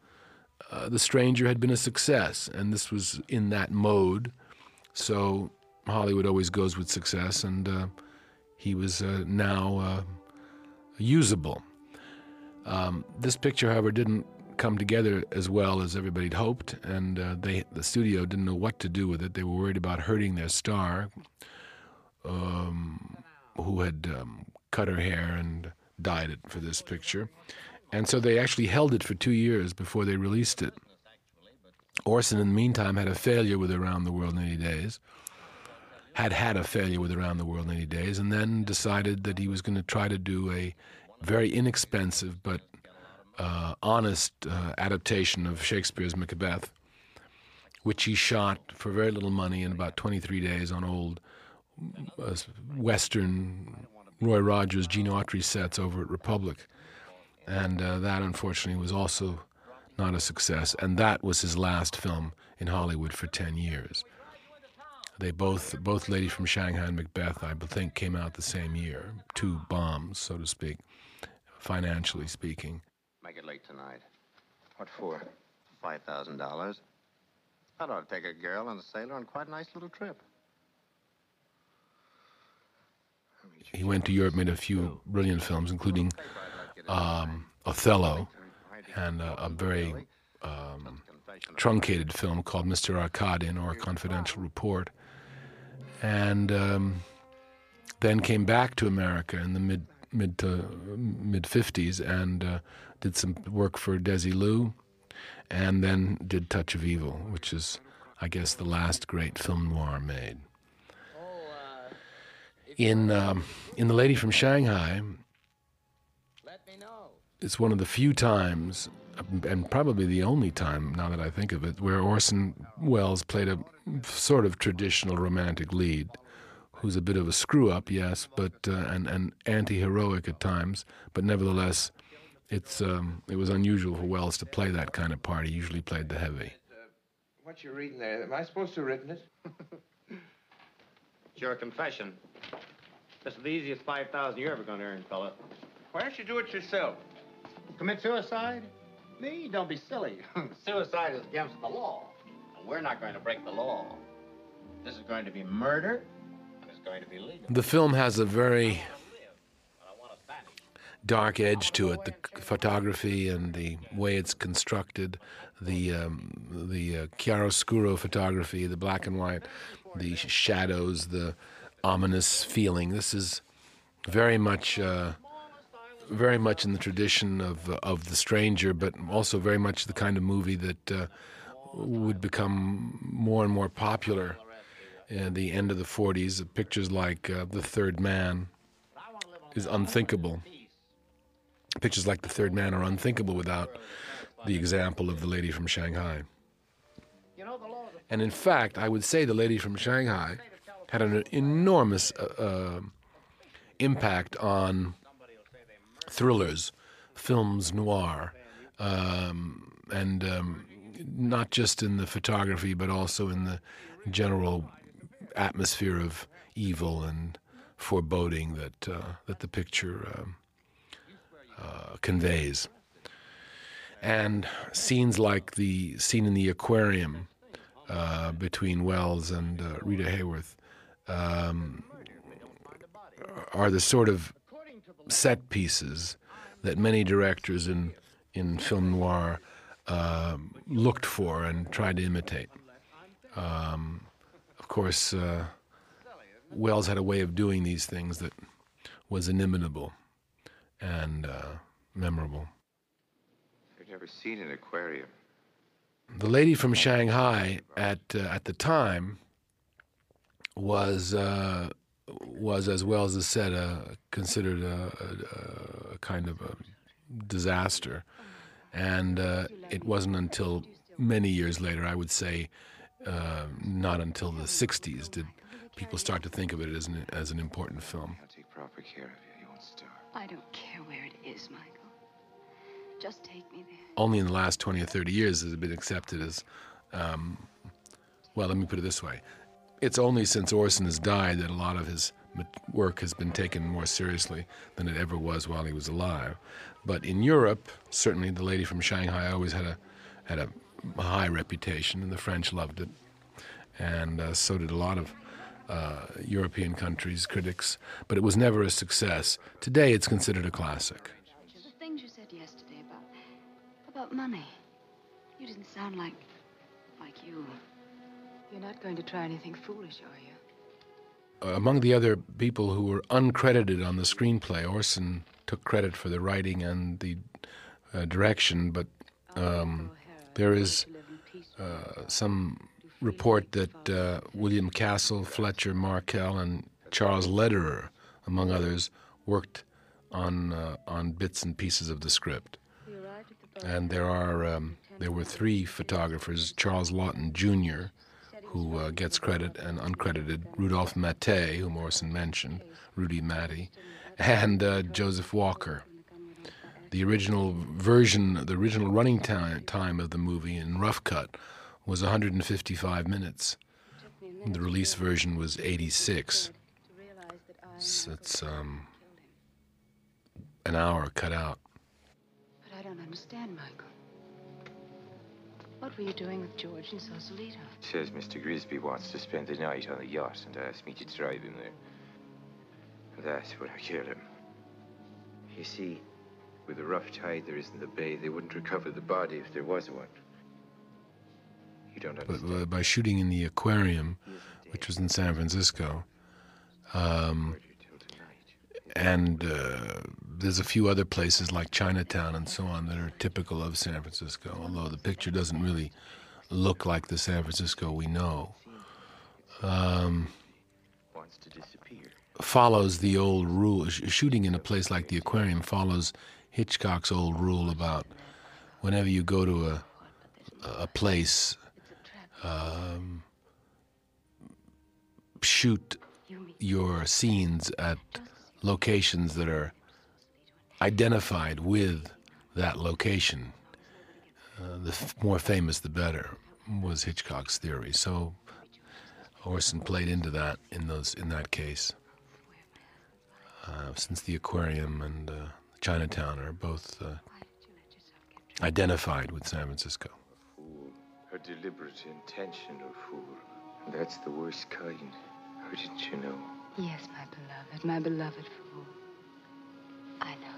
uh, The Stranger had been a success, and this was in that mode. So Hollywood always goes with success, and uh, he was uh, now uh, usable. Um, this picture, however, didn't come together as well as everybody had hoped, and uh, they the studio didn't know what to do with it. They were worried about hurting their star, um, who had um, cut her hair and dyed it for this picture, and so they actually held it for two years before they released it. Orson, in the meantime, had a failure with Around the World in 80 Days. Had had a failure with Around the World in 80 Days, and then decided that he was going to try to do a very inexpensive but uh, honest uh, adaptation of Shakespeare's Macbeth, which he shot for very little money in about 23 days on old uh, Western Roy Rogers, Gene Autry sets over at Republic. And uh, that, unfortunately, was also not a success. And that was his last film in Hollywood for 10 years. They both, both Lady from Shanghai and Macbeth, I think, came out the same year. Two bombs, so to speak, financially speaking. Make it late tonight. What for? Five thousand dollars. That ought to take a girl and a sailor on quite a nice little trip. He went to Europe, made a few brilliant films, including um, Othello and a, very um, truncated film called Mr. Arkadin or Confidential Report. And um, then came back to America in the mid mid to mid 50s and uh, did some work for Desi Desilu, and then did Touch of Evil, which is, I guess, the last great film noir made. In um, in The Lady from Shanghai, it's one of the few times, and probably the only time, now that I think of it, where Orson Welles played a sort of traditional romantic lead, who's a bit of a screw up, yes, but uh, and and anti heroic at times, but nevertheless it's um, it was unusual for Welles to play that kind of part. He usually played the heavy. What you reading there? Am I supposed to have written it? It's your confession. This is the easiest 5000 you're ever going to earn, fella. Why don't you do it yourself? Commit suicide? Me? Don't be silly. suicide is against the law. And we're not going to break the law. This is going to be murder, and it's going to be legal. The film has a very dark edge to it. The photography and the way it's constructed, the um, the uh, chiaroscuro photography, the black and white, the shadows, the ominous feeling. This is very much. Uh, very much in the tradition of uh, of the stranger, but also very much the kind of movie that uh, would become more and more popular at the end of the 40s. Pictures like uh, The Third Man is unthinkable. Pictures like The Third Man are unthinkable without the example of The Lady from Shanghai. And in fact, I would say The Lady from Shanghai had an enormous uh, uh, impact on thrillers, films noir, um, and um, not just in the photography, but also in the general atmosphere of evil and foreboding that uh, that the picture um, uh, conveys. And scenes like the scene in the aquarium uh, between Welles and uh, Rita Hayworth um, are the sort of set pieces that many directors in in film noir uh, looked for and tried to imitate. Um, of course, uh, Welles had a way of doing these things that was inimitable and uh, memorable. I've never seen an aquarium. The lady from Shanghai at uh, at the time was uh, was as well as I said uh, considered a, a, a, kind of a disaster, and uh, it wasn't until many years later, I would say, uh, not until the '60s, did people start to think of it as an as an important film. I'll take proper care of you. You won't starve. I don't care where it is, Michael. Just take me there. Only in the last 20 or 30 years has it been accepted as, um, well, let me put it this way. It's only since Orson has died that a lot of his work has been taken more seriously than it ever was while he was alive. But in Europe, certainly the lady from Shanghai always had a, had a high reputation, and the French loved it. And uh, so did a lot of uh, European countries, critics, but it was never a success. Today it's considered a classic. About money. You didn't sound like like you. You're not going to try anything foolish, are you? among the other people who were uncredited on the screenplay, Orson took credit for the writing and the uh, direction, but um, there is uh, some report that uh, William Castle, Fletcher Markle, and Charles Lederer, among others, worked on uh, on bits and pieces of the script. And there are um, there were three photographers: Charles Lawton Jr., who uh, gets credit, and uncredited Rudolph Maté, who Morrison mentioned, Rudy Maté, and uh, Joseph Walker. The original version, the original running time, time of the movie in rough cut was 155 minutes. The release version was 86. So it's um, an hour cut out. But I don't understand, Michael. What were you doing with George in Sausalito? Says Mr. Grisby wants to spend the night on the yacht and asked me to drive him there. And that's when I killed him. You see, with the rough tide there is in the bay, they wouldn't recover the body if there was one. You don't But understand. uh, by shooting in the aquarium, which was in San Francisco, um, and uh, there's a few other places like Chinatown and so on that are typical of San Francisco, although the picture doesn't really look like the San Francisco we know. Um, follows the old rule. sh- Shooting in a place like the aquarium follows Hitchcock's old rule about whenever you go to a a place, um, shoot your scenes at locations that are identified with that location. Uh, the f- more famous, the better, was Hitchcock's theory. So Orson played into that in those in that case. Uh, since the aquarium and uh, Chinatown are both uh, identified with San Francisco. Fool. A deliberate, intentional fool. That's the worst kind. How didn't you know? Yes, my beloved, my beloved fool. I know.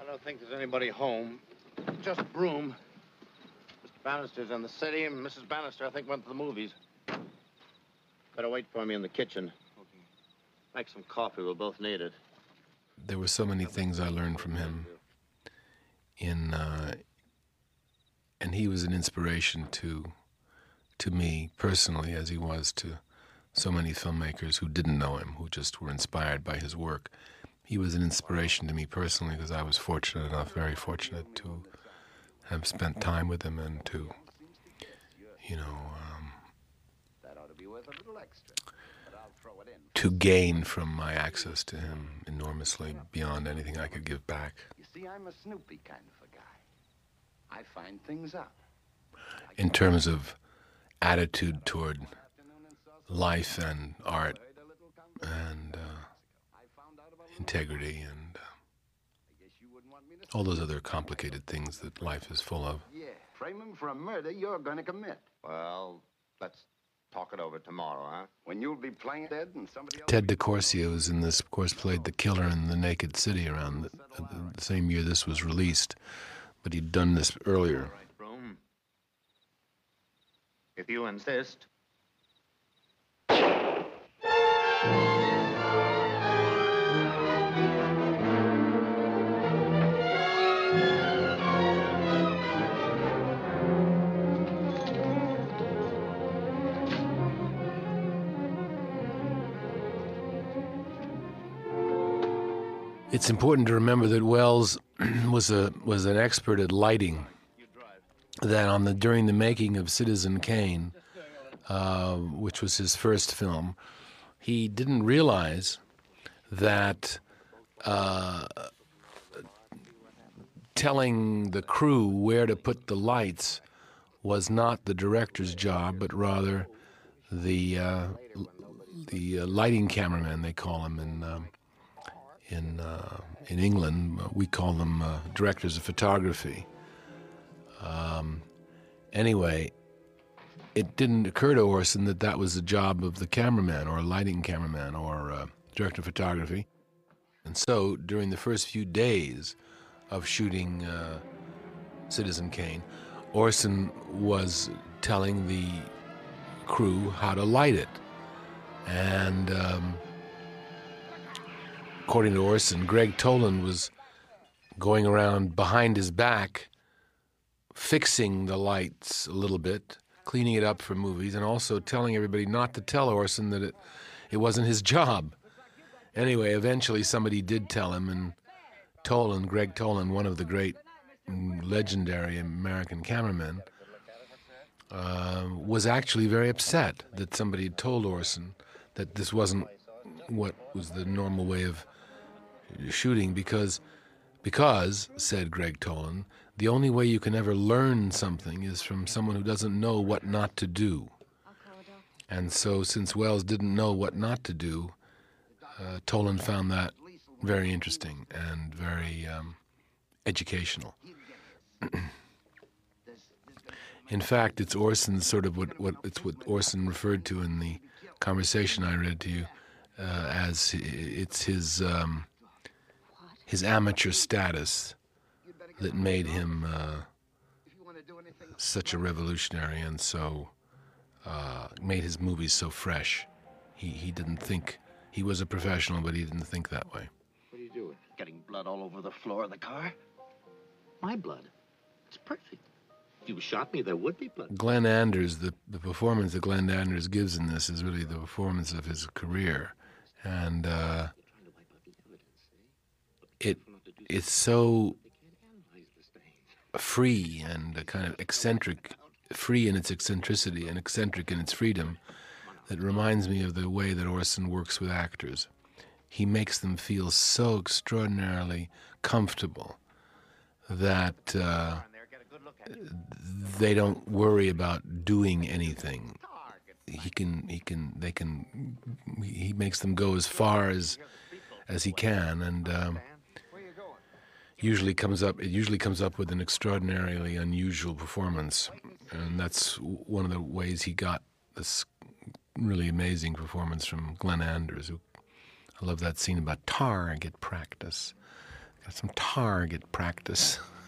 I don't think there's anybody home. Just Broome. Mr. Bannister's in the city, and Mrs. Bannister, I think, went to the movies. Better wait for me in the kitchen. Make some coffee. We'll both need it. There were so many things I learned from him. In uh, and he was an inspiration to to me personally, as he was to so many filmmakers who didn't know him, who just were inspired by his work. He was an inspiration to me personally because I was fortunate enough, very fortunate, to have spent time with him and to, you know, um, That ought to be worth a little extra. But I'll throw it in. to gain from my access to him enormously beyond anything I could give back. You see, I'm a Snoopy kind of a guy. I find things out. in terms of attitude toward life and art and uh, integrity and uh, all those other complicated things that life is full of. Yeah. frame him for a murder you're going to commit. Well, let's talk it over tomorrow, huh? When you'll be playing dead and somebody else... Ted de Corsia was in this, of course, played the killer in The Naked City around the, the same year this was released, but he'd done this earlier. All right, Broome. If you insist. It's important to remember that Welles was a was an expert at lighting. That on the during the making of Citizen Kane, uh, which was his first film, he didn't realize that uh, telling the crew where to put the lights was not the director's job, but rather the uh, the uh, lighting cameraman they call him in um, in uh, in England. We call them uh, directors of photography. Um, anyway, it didn't occur to Orson that that was the job of the cameraman or lighting cameraman or uh, director of photography. And so, during the first few days of shooting uh, Citizen Kane, Orson was telling the crew how to light it. And um, according to Orson, Gregg Toland was going around behind his back, fixing the lights a little bit, cleaning it up for movies, and also telling everybody not to tell Orson that it, it wasn't his job. Anyway, eventually somebody did tell him, and Toland, Gregg Toland, one of the great mm, legendary American cameramen, uh, was actually very upset that somebody had told Orson that this wasn't what was the normal way of shooting because, because said Gregg Toland, the only way you can ever learn something is from someone who doesn't know what not to do. And so, since Welles didn't know what not to do, uh, Toland found that very interesting and very um, educational. in fact, it's Orson's sort of what, what it's what Orson referred to in the conversation I read to you uh, as it's his um, his amateur status that made him uh, such a revolutionary and so uh, made his movies so fresh. He he didn't think he was a professional, but he didn't think that way. What are you doing? Getting blood all over the floor of the car? My blood. It's perfect. If you shot me, there would be blood. Glenn Anders, the, the performance that Glenn Anders gives in this is really the performance of his career. And uh, it it's so free and kind of eccentric, free in its eccentricity and eccentric in its freedom, that reminds me of the way that Orson works with actors. He makes them feel so extraordinarily comfortable that uh, they don't worry about doing anything. He can, he can, they can, he makes them go as far as, as he can, and um, usually comes up. It usually comes up with an extraordinarily unusual performance, and that's one of the ways he got this really amazing performance from Glenn Anders. Who I love that scene about target practice. Got some target practice.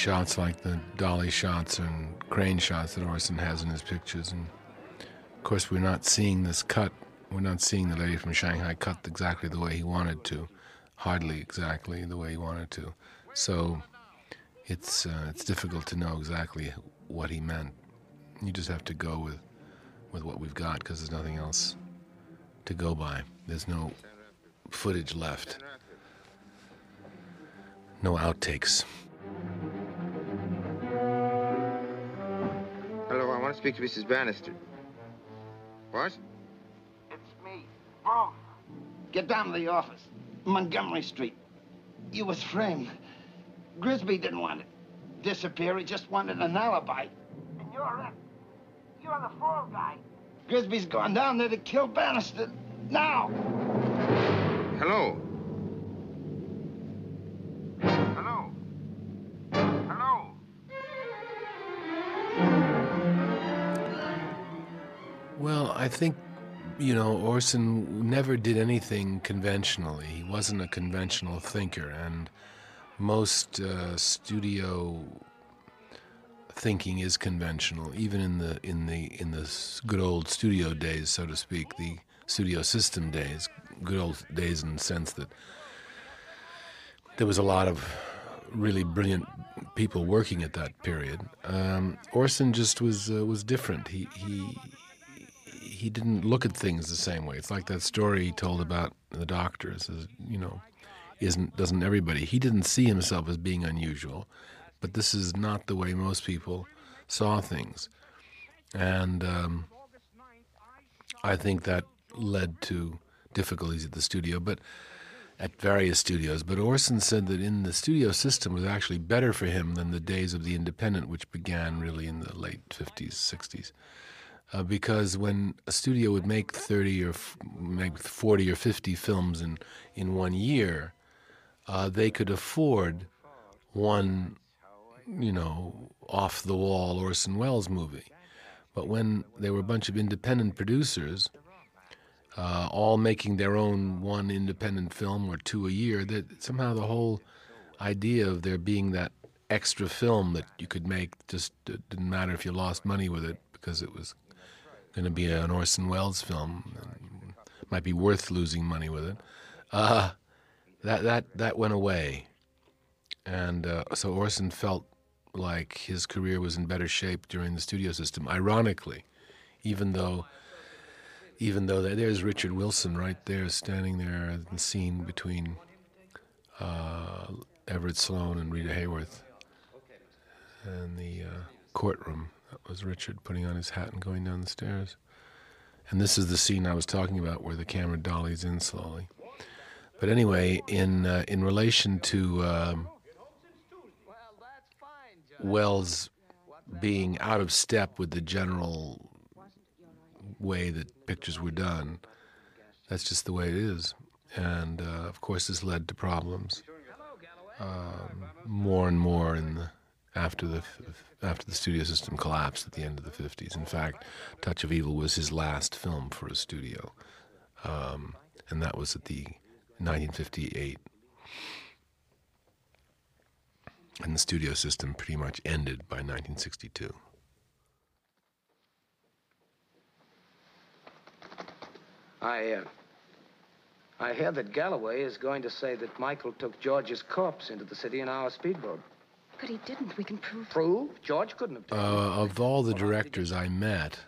shots like the dolly shots and crane shots that Orson has in his pictures. And of course, we're not seeing this cut. We're not seeing the lady from Shanghai cut exactly the way he wanted to, hardly exactly the way he wanted to. So it's uh, it's difficult to know exactly what he meant. You just have to go with with what we've got because there's nothing else to go by. There's no footage left. No outtakes. Want to speak to Mrs. Bannister. What? It's me, Broome. Get down to the office, Montgomery Street. You was framed. Grisby didn't want to disappear. He just wanted an alibi. And you're it. You're the fall guy. Grisby's gone down there to kill Bannister. Now! Hello. Hello. I think, you know, Orson never did anything conventionally. He wasn't a conventional thinker, and most uh, studio thinking is conventional, even in the in the in the good old studio days, so to speak, the studio system days, good old days in the sense that there was a lot of really brilliant people working at that period. Um, Orson just was uh, was different. He he he didn't look at things the same way. It's like that story he told about the doctors. You know, isn't doesn't everybody? He didn't see himself as being unusual, but this is not the way most people saw things, and um, I think that led to difficulties at the studio. But at various studios, but Orson said that in the studio system was actually better for him than the days of the independent, which began really in the late 50s, 60s. Uh, because when a studio would make 30 or f- maybe 40 or 50 films in, in one year, uh, they could afford one, you know, off the wall Orson Welles movie. But when they were a bunch of independent producers, uh, all making their own one independent film or two a year, that somehow the whole idea of there being that extra film that you could make just didn't matter if you lost money with it because it was going to be an Orson Welles film, might be worth losing money with it. Uh, that that that went away, and uh, so Orson felt like his career was in better shape during the studio system. Ironically, even though even though there's Richard Wilson right there, standing there in the scene between uh, Everett Sloane and Rita Hayworth in the uh, courtroom. That was Richard putting on his hat and going down the stairs. And this is the scene I was talking about where the camera dollies in slowly. But anyway, in uh, in relation to um, Welles being out of step with the general way that pictures were done. That's just the way it is. And uh, of course, this led to problems um, more and more in the after the after the studio system collapsed at the end of the 50s. In fact, Touch of Evil was his last film for a studio, um, and that was at the 1958. And the studio system pretty much ended by 1962. I, uh, I hear that Galloway is going to say that Michael took George's corpse into the city in our speedboat. But he didn't. We can prove. Prove? George couldn't have taken Uh, of all the directors I met,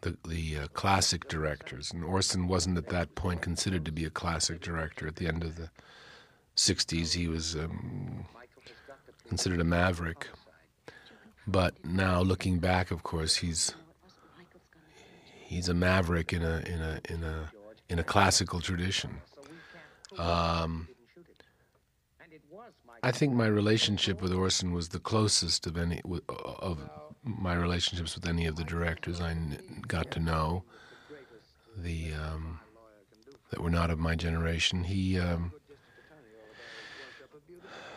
the the uh, classic directors, and Orson wasn't at that point considered to be a classic director. At the end of the '60s, he was um, considered a maverick. But now, looking back, of course, he's he's a maverick in a in a in a in a classical tradition. Um, I think my relationship with Orson was the closest of any of my relationships with any of the directors I got to know. The um, that were not of my generation. He, um,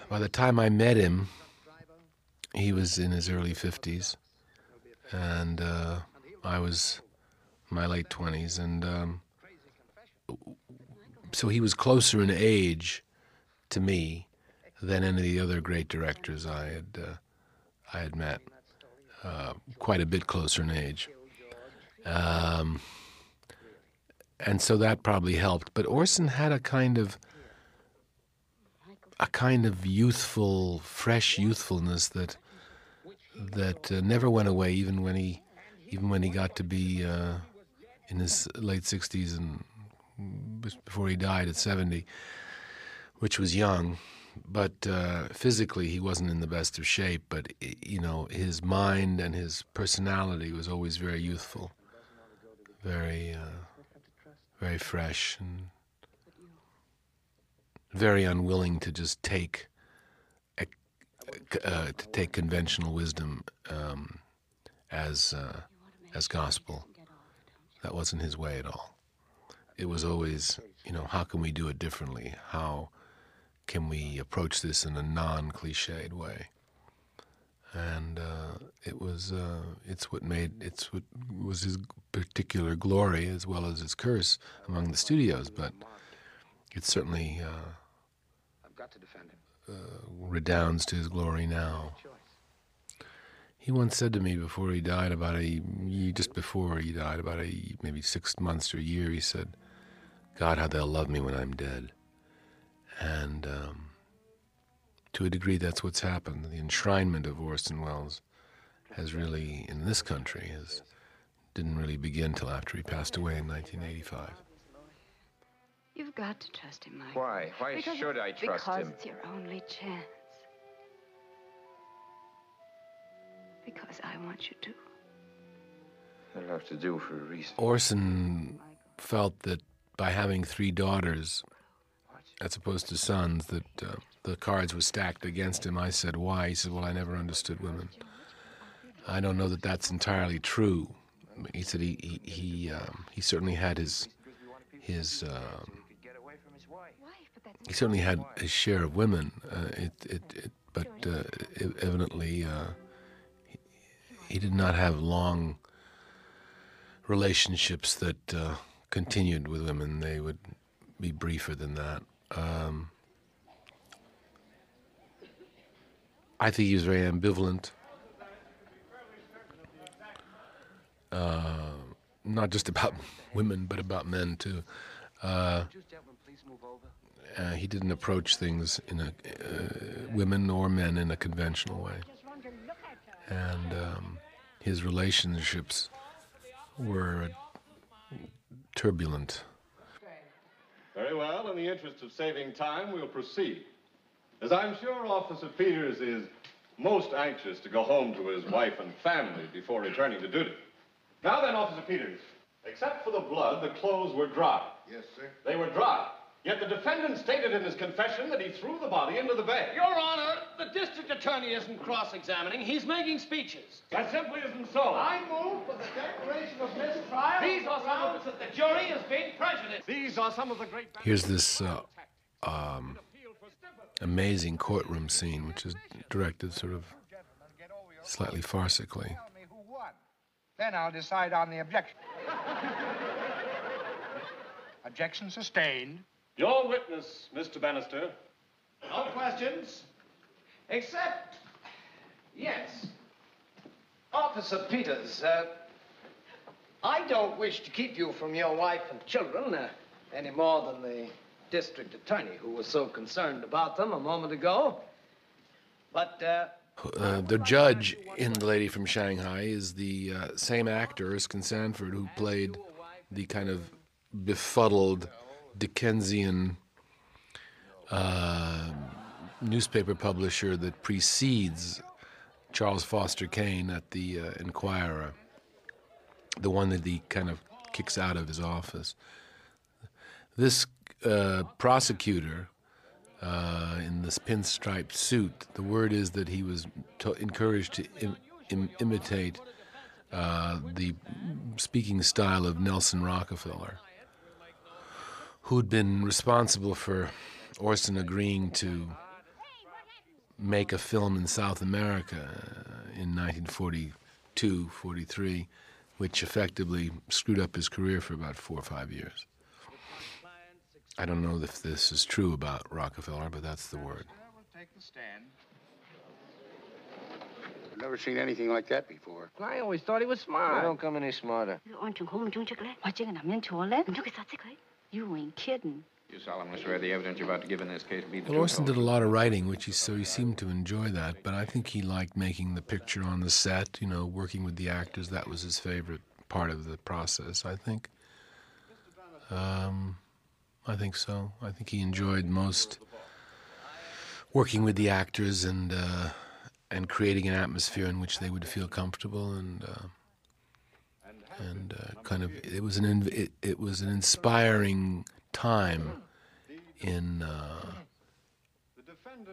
by the time I met him, he was in his early fifties, and uh, I was my late twenties, and um, so he was closer in age to me than any of the other great directors I had uh, I had met. Uh, quite a bit closer in age, um, and so that probably helped. But Orson had a kind of a kind of youthful, fresh youthfulness that that uh, never went away, even when he even when he got to be uh, in his late sixties and before he died at seventy, which was young but uh, physically he wasn't in the best of shape. But you know, his mind and his personality was always very youthful, very, uh, very fresh and very unwilling to just take uh, to take conventional wisdom um, as uh, as gospel. That wasn't his way at all. It was always, you know, how can we do it differently? How can we approach this in a non-cliched way? And uh, it was, uh, it's what made, it's what was his particular glory as well as his curse among the studios. But it certainly uh, uh, redounds to his glory now. He once said to me before he died, about a just before he died, about a maybe six months or a year, he said, "God, how they'll love me when I'm dead." And um, to a degree, that's what's happened. The enshrinement of Orson Welles has really, in this country, has didn't really begin till after he passed away in 1985. You've got to trust him, Mike. Why? Why because should I trust because him? Because it's your only chance. Because I want you to. I'll have to do for a reason. Orson felt that by having three daughters, as opposed to sons, that uh, the cards were stacked against him. I said, why? He said, well, I never understood women. I don't know that that's entirely true. He said he he he, um, he certainly had his his um, he certainly had his share of women. Uh, it, it, it, but uh, evidently uh, he, he, did not have long relationships that uh, continued with women. They would be briefer than that. Um, I think he was very ambivalent. Uh, not just about women, but about men too. Uh, uh, he didn't approach things in a uh, women or men in a conventional way, and um, his relationships were turbulent. Very well. In the interest of saving time, we'll proceed. As I'm sure Officer Peters is most anxious to go home to his wife and family before returning to duty. Now then, Officer Peters, except for the blood, the clothes were dry. Yes, sir. They were dry. Yet the defendant stated in his confession that he threw the body into the bay. Your Honor, the district attorney isn't cross-examining. He's making speeches. That simply isn't so. I move for the declaration of mistrial. These are some of that the jury is being prejudiced. These are some of the great... Here's this uh, um, amazing courtroom scene, which is directed sort of slightly farcically. Then I'll decide on the objection. objection sustained. Your witness, Mr. Bannister. No questions. Except, yes. Officer Peters, uh, I don't wish to keep you from your wife and children uh, any more than the district attorney who was so concerned about them a moment ago. But, uh, uh, the judge in The Lady from Shanghai is the uh, same actor, Erskine Sanford, who played the kind of befuddled Dickensian uh, newspaper publisher that precedes Charles Foster Kane at the uh, Enquirer, the one that he kind of kicks out of his office. This uh, prosecutor uh, in this pinstriped suit. The word is that he was encouraged to Im Im imitate uh, the speaking style of Nelson Rockefeller, who'd been responsible for Orson agreeing to make a film in South America uh, in 1942 43, which effectively screwed up his career for about four or five years. I don't know if this is true about Rockefeller, but that's the word. I've never seen anything like that before. I always thought he was smart. I don't come any smarter. You ain't kidding. You solemnly swear the evidence you're about to give in this case will be the Well, truth, Orson did a lot of writing, which he so he seemed to enjoy that. But I think he liked making the picture on the set. You know, working with the actors. That was his favorite part of the process. I think. Um, I think so. I think he enjoyed most working with the actors and uh, and creating an atmosphere in which they would feel comfortable and uh, and uh, kind of it was an inv- it, it was an inspiring time in uh,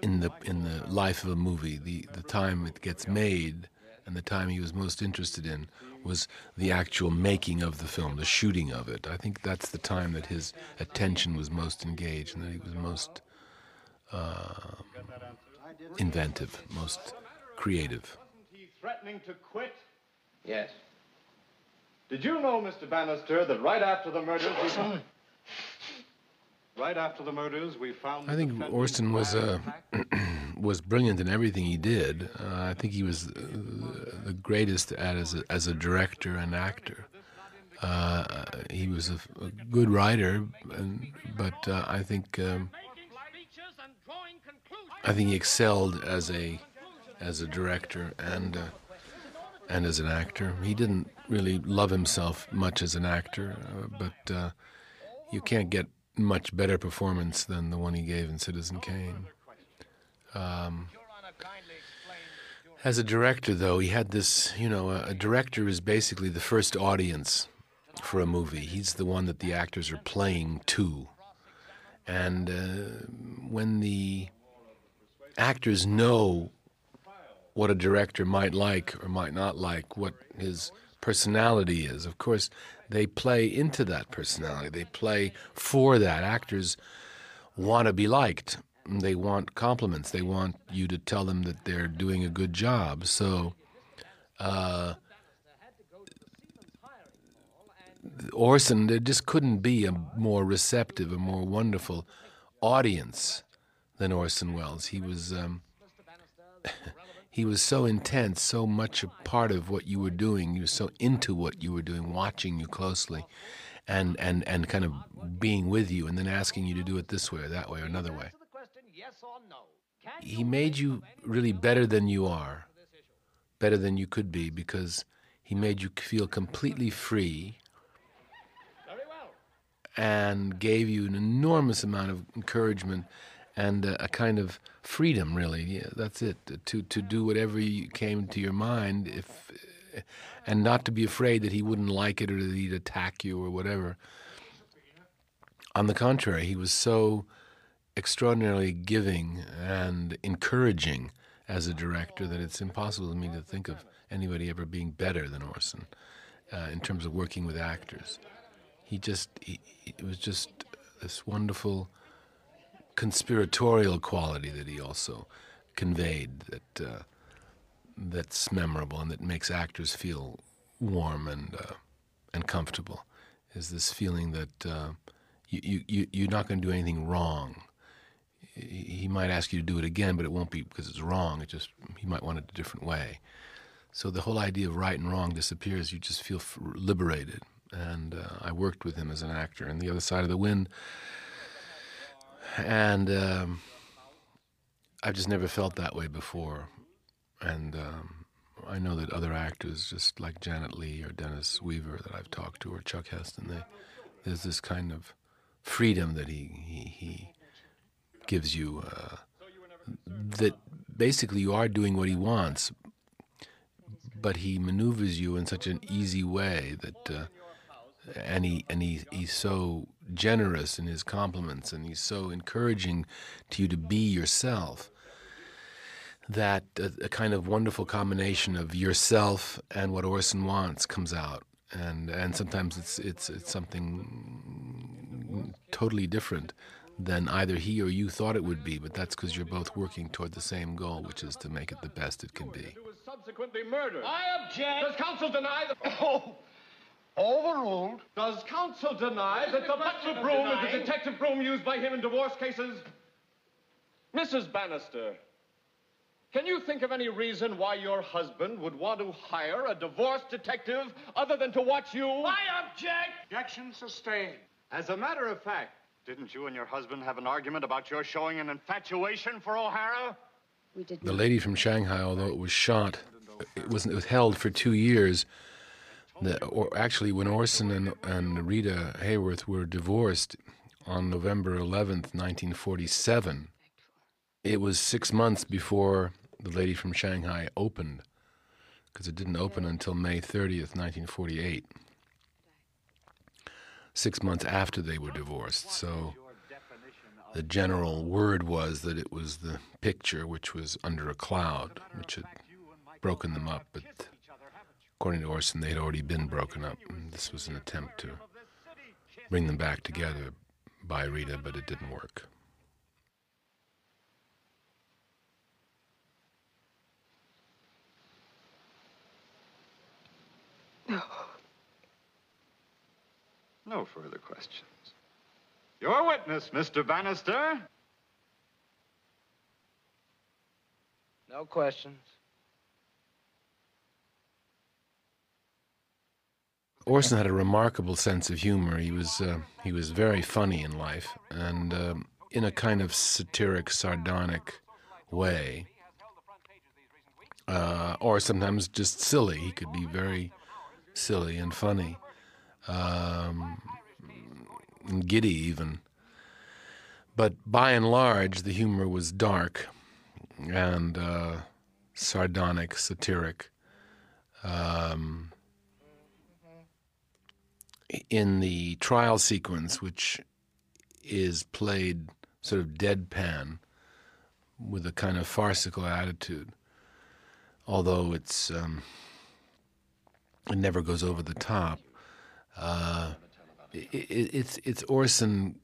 in the in the life of a movie. The the time it gets made and the time he was most interested in was the actual making of the film, the shooting of it. I think that's the time that his attention was most engaged and that he was most uh, inventive, most creative. He threatening to quit? Yes. Did you know, Mr. Bannister, that right after the murders, we... right after the murders, we found. I think Orson was uh, was brilliant in everything he did. Uh, I think he was uh, the greatest at as a, as a director and actor. Uh, he was a, a good writer, and, but uh, I think um, I think he excelled as a as a director and uh, and as an actor. He didn't really love himself much as an actor, uh, but uh, you can't get much better performance than the one he gave in Citizen Kane. Um, as a director, though, he had this you know, a, a director is basically the first audience for a movie. He's the one that the actors are playing to. And uh, when the actors know what a director might like or might not like, what his personality is. Of course, they play into that personality. They play for that. Actors want to be liked. They want compliments. They want you to tell them that they're doing a good job. So, uh, Orson, there just couldn't be a more receptive, a more wonderful audience than Orson Welles. He was. Um, he was so intense, so much a part of what you were doing. He was so into what you were doing, watching you closely, and and and kind of being with you, and then asking you to do it this way or that way or another way. He made you really better than you are, better than you could be, because he made you feel completely free and gave you an enormous amount of encouragement and a, kind of freedom, really. Yeah, that's it. To to do whatever came to your mind, if and not to be afraid that he wouldn't like it or that he'd attack you or whatever. On the contrary, he was so extraordinarily giving and encouraging as a director that it's impossible to me to think of anybody ever being better than Orson uh, in terms of working with actors. He just, he, it was just this wonderful conspiratorial quality that he also conveyed that uh, that's memorable and that makes actors feel warm and uh, and comfortable is this feeling that uh, you, you, you're not going to do anything wrong. He might ask you to do it again, but it won't be because it's wrong. It just he might want it a different way. So the whole idea of right and wrong disappears. You just feel liberated. And uh, I worked with him as an actor. And the other side of the wind and um, I've just never felt that way before. And um, I know that other actors, just like Janet Leigh or Dennis Weaver, that I've talked to, or Chuck Heston, they, there's this kind of freedom that he he, he gives you. Uh, that basically you are doing what he wants, but he maneuvers you in such an easy way that, uh, and he and he he's so generous in his compliments and he's so encouraging to you to be yourself that a, a, kind of wonderful combination of yourself and what Orson wants comes out. And and sometimes it's it's it's something totally different than either he or you thought it would be but that's because you're both working toward the same goal which is to make it the best it can be. Subsequently murdered I object. Does counsel deny the oh Overruled. Does counsel deny that the butler Broome is the detective Broome used by him in divorce cases? Mrs. Bannister, can you think of any reason why your husband would want to hire a divorce detective other than to watch you? I object! Objection sustained. As a matter of fact, didn't you and your husband have an argument about your showing an infatuation for O'Hara? We did The lady from Shanghai, although it was shot, it was, it was held for two years the, or actually, when Orson and, and Rita Hayworth were divorced on November 11th, 1947, it was six months before The Lady from Shanghai opened, because it didn't open until May 30th, 1948. six months after they were divorced. So the general word was that it was the picture, which was under a cloud, which had broken them up. But according to Orson, they had already been broken up. And this was an attempt to bring them back together by Rita, but it didn't work. No. No further questions. Your witness, Mr. Bannister. No questions. Orson had a remarkable sense of humor. He was uh, he was very funny in life, and um, in a kind of satiric, sardonic way, uh, or sometimes just silly. He could be very silly and funny, um, and giddy even. But by and large, the humor was dark and uh, sardonic, satiric. Um, in the trial sequence, which is played sort of deadpan with a kind of farcical attitude, although it's um, it never goes over the top. Uh, it, it, it's it's Orson,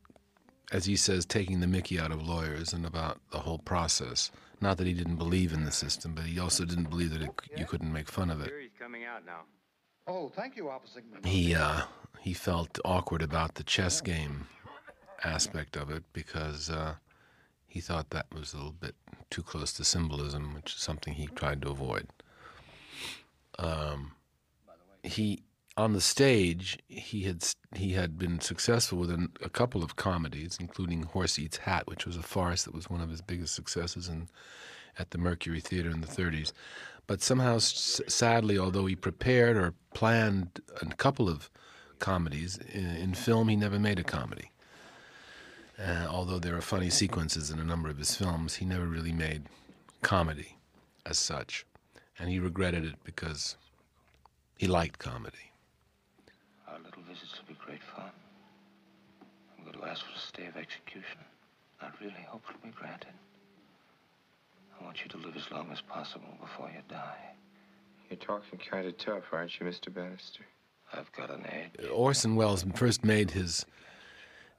as he says, taking the Mickey out of lawyers and about the whole process. Not that he didn't believe in the system, but he also didn't believe that it, you couldn't make fun of it. Coming out now. Oh, thank you, Officer. He uh, he felt awkward about the chess game aspect of it because uh, he thought that was a little bit too close to symbolism, which is something he tried to avoid. Um, he on the stage he had he had been successful with an, a couple of comedies, including Horse Eats Hat, which was a farce that was one of his biggest successes in, at the Mercury Theater in the 30s. But somehow, sadly, although he prepared or planned a couple of comedies in, in film, he never made a comedy. Uh, although there are funny sequences in a number of his films, he never really made comedy as such, and he regretted it because he liked comedy. Our little visits will be great fun. I'm going to ask for a stay of execution. I really hope it'll be granted. I want you to live as long as possible before you die. You're talking kind of tough, aren't you, Mr. Bannister? I've got an edge. Orson Welles first made his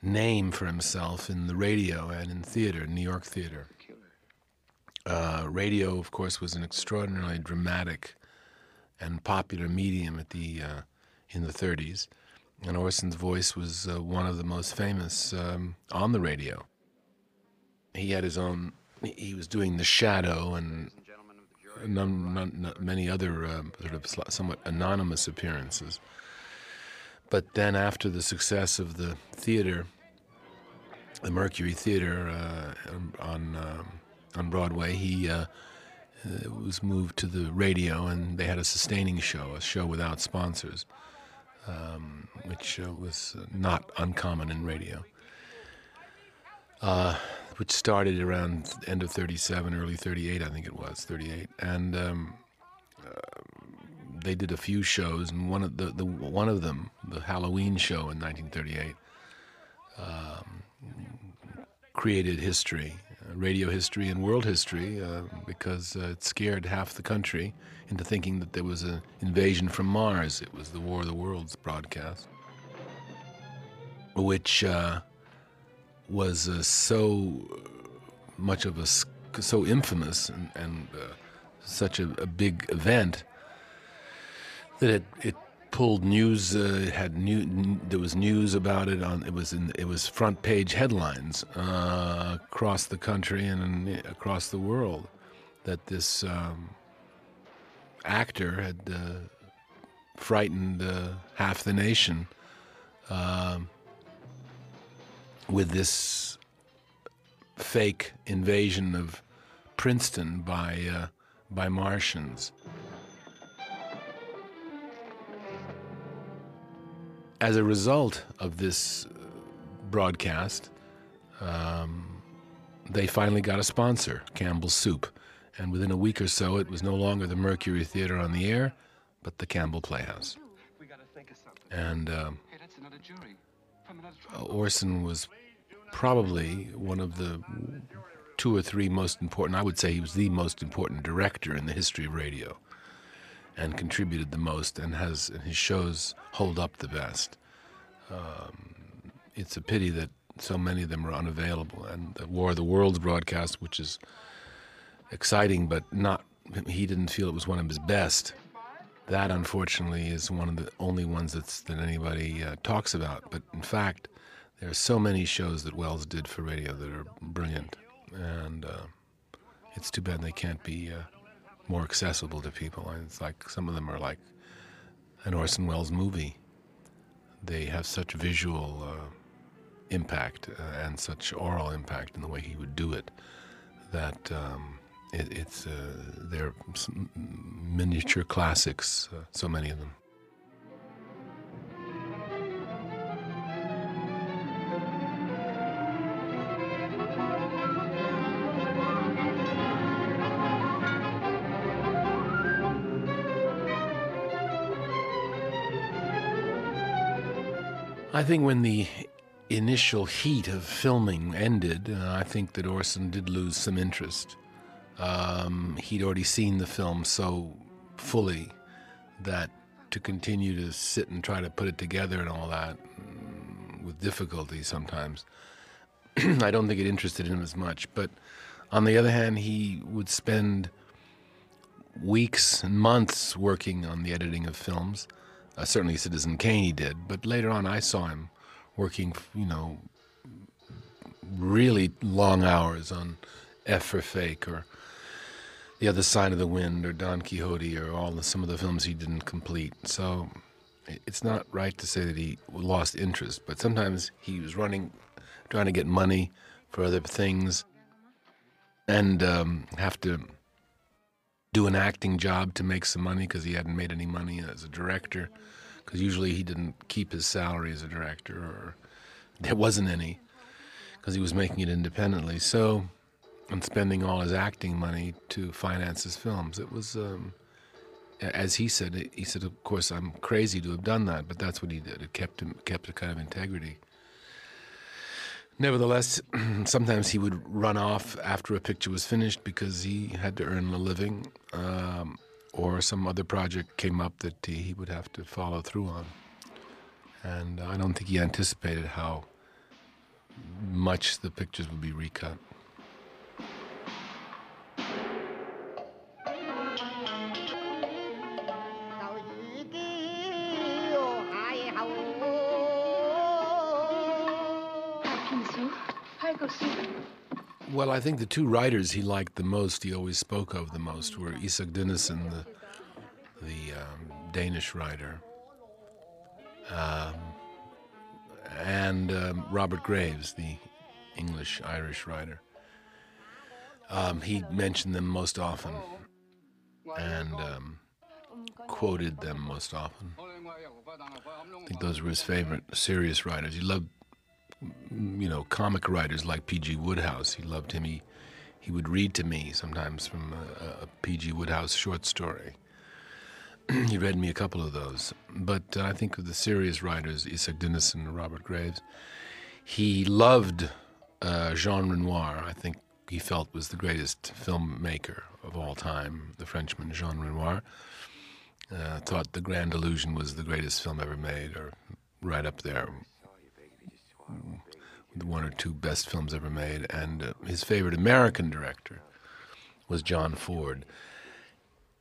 name for himself in the radio and in theater, New York theater. Uh, radio, of course, was an extraordinarily dramatic and popular medium at the uh, in the 30s, and Orson's voice was uh, one of the most famous um, on the radio. He had his own. He was doing The Shadow and many other uh, sort of somewhat anonymous appearances. But then, after the success of the theater, the Mercury Theater uh, on um, on Broadway, he uh, uh, was moved to the radio, and they had a sustaining show, a show without sponsors, um, which uh, was not uncommon in radio. Which started around end of 37, early 38, I think it was, 38. And um, uh, they did a few shows, and one of the, the one of them, the Halloween show in 1938, um, created history, uh, radio history and world history, uh, because uh, it scared half the country into thinking that there was an invasion from Mars. It was the War of the Worlds broadcast, which uh, was uh, so much of a so infamous and, and uh, such a, a, big event that it it pulled news. Uh, had new. N- there was news about it on. It was in. It was front page headlines uh, across the country and across the world that this um, actor had uh, frightened uh, half the nation um, with this fake invasion of Princeton by uh, by Martians. As a result of this broadcast, um, they finally got a sponsor, Campbell's Soup, and within a week or so, it was no longer the Mercury Theater on the air, but the Campbell Playhouse. We gotta think of something. And um, Orson was probably one of the two or three most important, I would say he was the most important director in the history of radio and contributed the most and has and his shows hold up the best. Um, it's a pity that so many of them are unavailable. And the War of the Worlds broadcast, which is exciting, but not, he didn't feel it was one of his best. That, unfortunately, is one of the only ones that's, that anybody uh, talks about. But in fact, there are so many shows that Welles did for radio that are brilliant. And uh, it's too bad they can't be uh, more accessible to people. And it's like some of them are like an Orson Welles movie. They have such visual uh, impact uh, and such oral impact in the way he would do it that um, it, it's uh, they're miniature classics. Uh, so many of them. I think when the initial heat of filming ended, uh, I think that Orson did lose some interest. Um, he'd already seen the film so fully that to continue to sit and try to put it together and all that mm, with difficulty sometimes, I don't think it interested him as much. But on the other hand, he would spend weeks and months working on the editing of films. Uh, certainly, Citizen Kane he did, but later on, I saw him working, you know, really long hours on F for Fake or The Other Side of the Wind or Don Quixote or all the, some of the films he didn't complete. So it's not right to say that he lost interest, but sometimes he was running, trying to get money for other things and um, have to do an acting job to make some money because he hadn't made any money as a director. Because usually he didn't keep his salary as a director, or there wasn't any, because he was making it independently. So, spending all his acting money to finance his films. It was, um, as he said, he said, of course, I'm crazy to have done that, but that's what he did. It kept him, kept a kind of integrity. Nevertheless, sometimes he would run off after a picture was finished because he had to earn a living, um, or some other project came up that he would have to follow through on. And I don't think he anticipated how much the pictures would be recut. Well, I think the two writers he liked the most, he always spoke of the most, were Isak Dinesen, the, the um, Danish writer, um, and um, Robert Graves, the English Irish writer. Um, he mentioned them most often and um, quoted them most often. I think those were his favorite serious writers. He loved you know, comic writers like P.G. Wodehouse. He loved him. He, he would read to me sometimes from a, a P.G. Wodehouse short story. he read me a couple of those. But uh, I think of the serious writers, Isak Dinesen and Robert Graves, he loved uh, Jean Renoir. I think he felt was the greatest filmmaker of all time, the Frenchman Jean Renoir. Uh, thought The Grand Illusion was the greatest film ever made, or right up there the one or two best films ever made, and uh, his favorite American director was John Ford.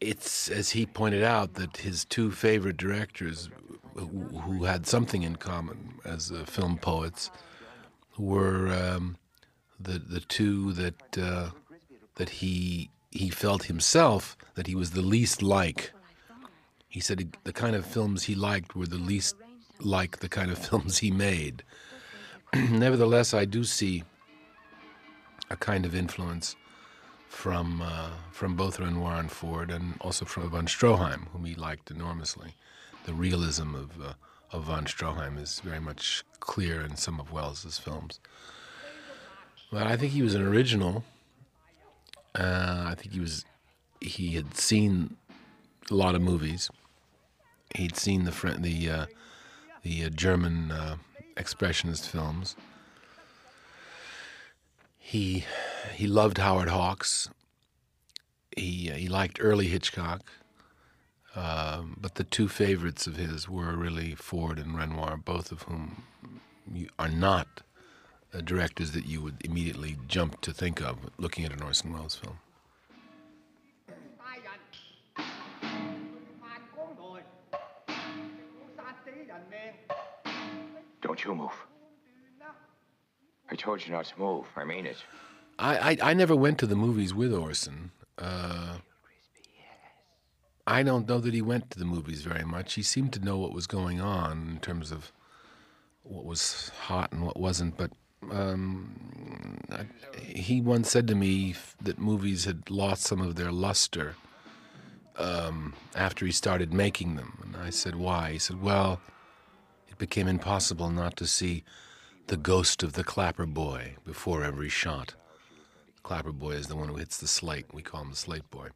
It's, as he pointed out, that his two favorite directors, who, who had something in common as uh, film poets, were um, the the two that uh, that he he felt himself that he was the least like. He said he, the kind of films he liked were the least like the kind of films he made. nevertheless, I do see a kind of influence from uh, from both Renoir and Ford, and also from von Stroheim, whom he liked enormously. The realism of uh, of von Stroheim is very much clear in some of Welles's films. But I think he was an original. Uh, I think he was he had seen a lot of movies. He'd seen the the uh, the uh, German uh, expressionist films. He he loved Howard Hawks. He he liked early Hitchcock. Um, but the two favorites of his were really Ford and Renoir, both of whom are not uh, directors that you would immediately jump to think of looking at an Orson Welles film. Don't you move. I told you not to move. I mean it. I, I, I never went to the movies with Orson. Uh, I don't know that he went to the movies very much. He seemed to know what was going on in terms of what was hot and what wasn't. But um, I, he once said to me that movies had lost some of their luster um, after he started making them. And I said, why? He said, well, became impossible not to see the ghost of the clapper boy before every shot. Clapper boy is the one who hits the slate. We call him the slate boy.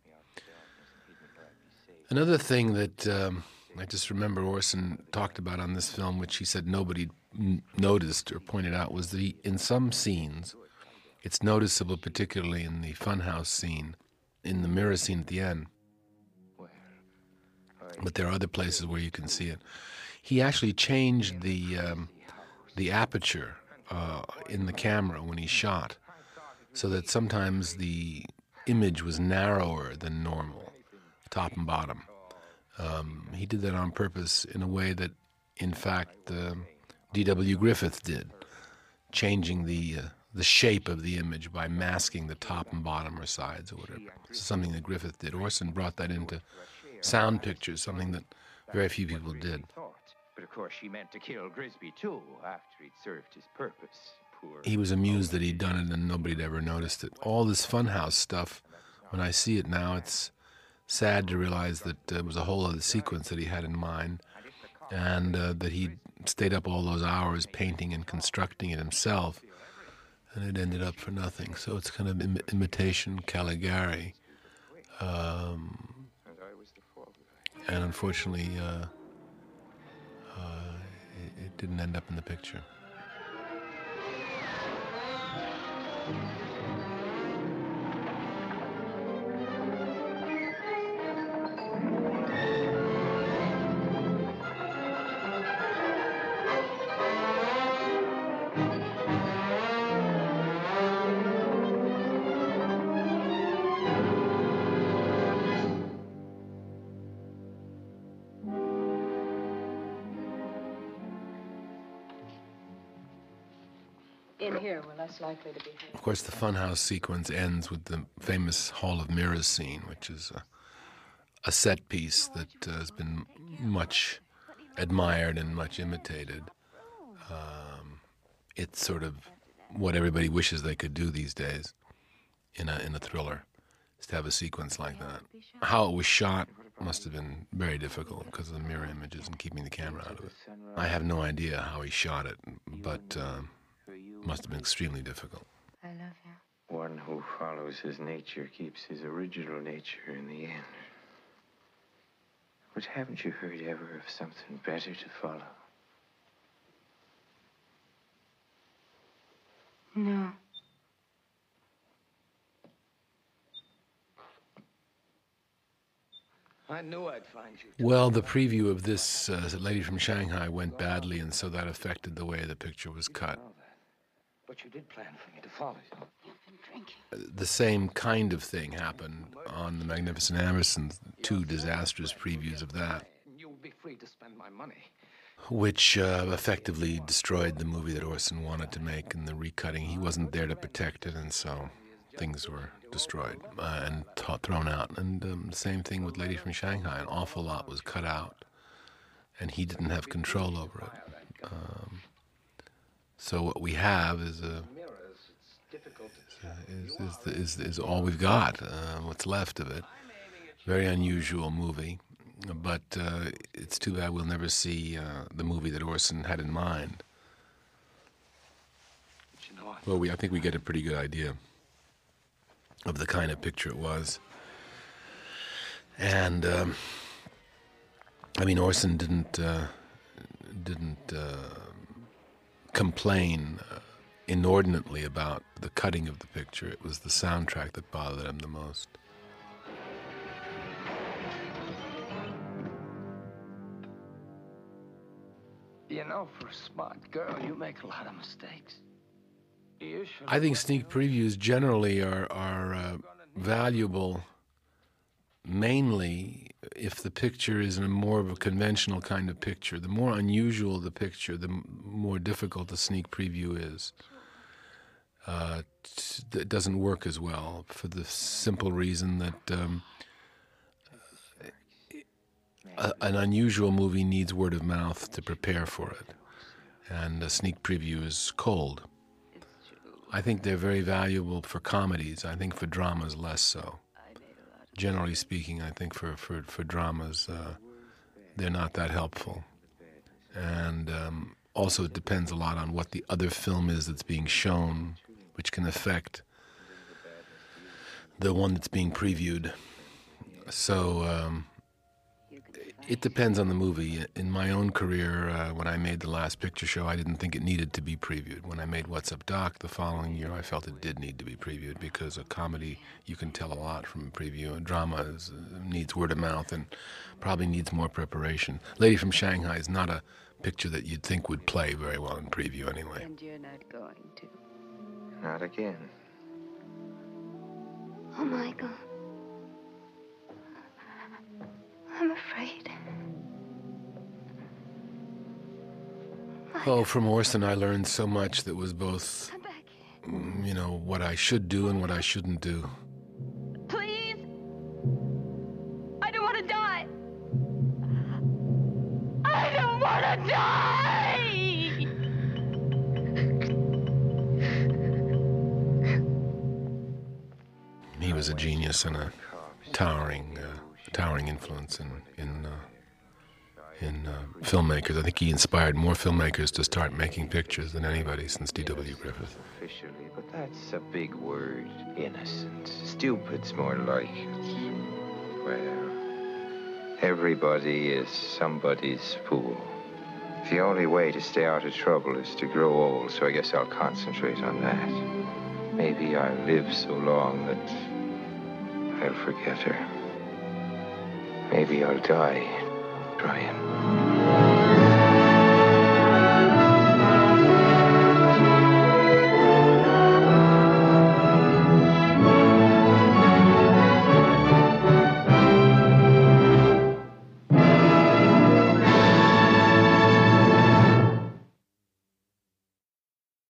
Another thing that um, I just remember Orson talked about on this film, which he said nobody n- noticed or pointed out, was that he, in some scenes, it's noticeable, particularly in the funhouse scene, in the mirror scene at the end. But there are other places where you can see it. He actually changed the um, the aperture uh, in the camera when he shot, so that sometimes the image was narrower than normal top and bottom. Um, he did that on purpose in a way that, in fact, uh, D.W. Griffith did, changing the uh, the shape of the image by masking the top and bottom or sides or whatever. something that Griffith did. Orson brought that into sound pictures, something that very few people did. But of course, she meant to kill Grisby too after he'd served his purpose. Poor. He was amused that he'd done it and nobody'd ever noticed it. All this funhouse stuff, when I see it now, it's sad to realize that uh, it was a whole other sequence that he had in mind, and uh, that he stayed up all those hours painting and constructing it himself, and it ended up for nothing. So it's kind of Im- imitation Caligari, um, and unfortunately, uh, didn't end up in the picture. In here, we're less likely to be hurt. Of course, the funhouse sequence ends with the famous Hall of Mirrors scene, which is a, a set piece that uh, has been much admired and much imitated. Um, it's sort of what everybody wishes they could do these days in a in a thriller, is to have a sequence like that. How it was shot must have been very difficult because of the mirror images and keeping the camera out of it. I have no idea how he shot it, but. Um, must have been extremely difficult. I love you. One who follows his nature keeps his original nature in the end. But haven't you heard ever of something better to follow? No. I knew I'd find you. Well, the preview of this uh, Lady from Shanghai went badly, and so that affected the way the picture was cut. But you did plan for me to follow you. the same kind of thing happened on the Magnificent Ambersons, two disastrous previews of that, You'll be free to spend my money. which uh, effectively destroyed the movie that Orson wanted to make in the recutting. He wasn't there to protect it, and so things were destroyed uh, and t- thrown out. And um, the same thing with Lady from Shanghai. An awful lot was cut out, and he didn't have control over it. Um, so what we have is a is, is, is, is all we've got, uh, what's left of it. Very unusual movie, but uh, it's too bad we'll never see uh, the movie that Orson had in mind. Well, we, I think we get a pretty good idea of the kind of picture it was. And, um, I mean, Orson didn't, uh, didn't uh, complain uh, inordinately about the cutting of the picture. It was the soundtrack that bothered him the most. You know, for a smart girl, you make a lot of mistakes. You. I think sneak previews generally are are uh, valuable mainly if the picture is a more of a conventional kind of picture. The more unusual the picture, the more difficult the sneak preview is. Uh, it doesn't work as well for the simple reason that um, a, an unusual movie needs word of mouth to prepare for it, and a sneak preview is cold. I think they're very valuable for comedies. I think for dramas, less so. Generally speaking, I think for, for, for dramas, uh, they're not that helpful. And um, also, it depends a lot on what the other film is that's being shown, which can affect the one that's being previewed. So um, it depends on the movie. In my own career, uh, when I made the last picture show, I didn't think it needed to be previewed. When I made What's Up Doc the following year, I felt it did need to be previewed because a comedy, you can tell a lot from a preview. A drama is, uh, needs word of mouth and probably needs more preparation. Lady from Shanghai is not a picture that you'd think would play very well in preview anyway. And you're not going to. Not again. Oh, Michael. I'm afraid. Oh, from Orson, I learned so much that was both, mm, you know, what I should do and what I shouldn't do. Please? I don't want to die. I don't want to die! He was a genius and a towering, uh, towering influence in in uh, in uh, filmmakers. I think he inspired more filmmakers to start making pictures than anybody since D.W. Griffith. Officially, but that's a big word. Innocent. Stupid's more like it. Well, everybody is somebody's fool. The only way to stay out of trouble is to grow old, so I guess I'll concentrate on that. Maybe I'll live so long that I'll forget her. Maybe I'll die trying.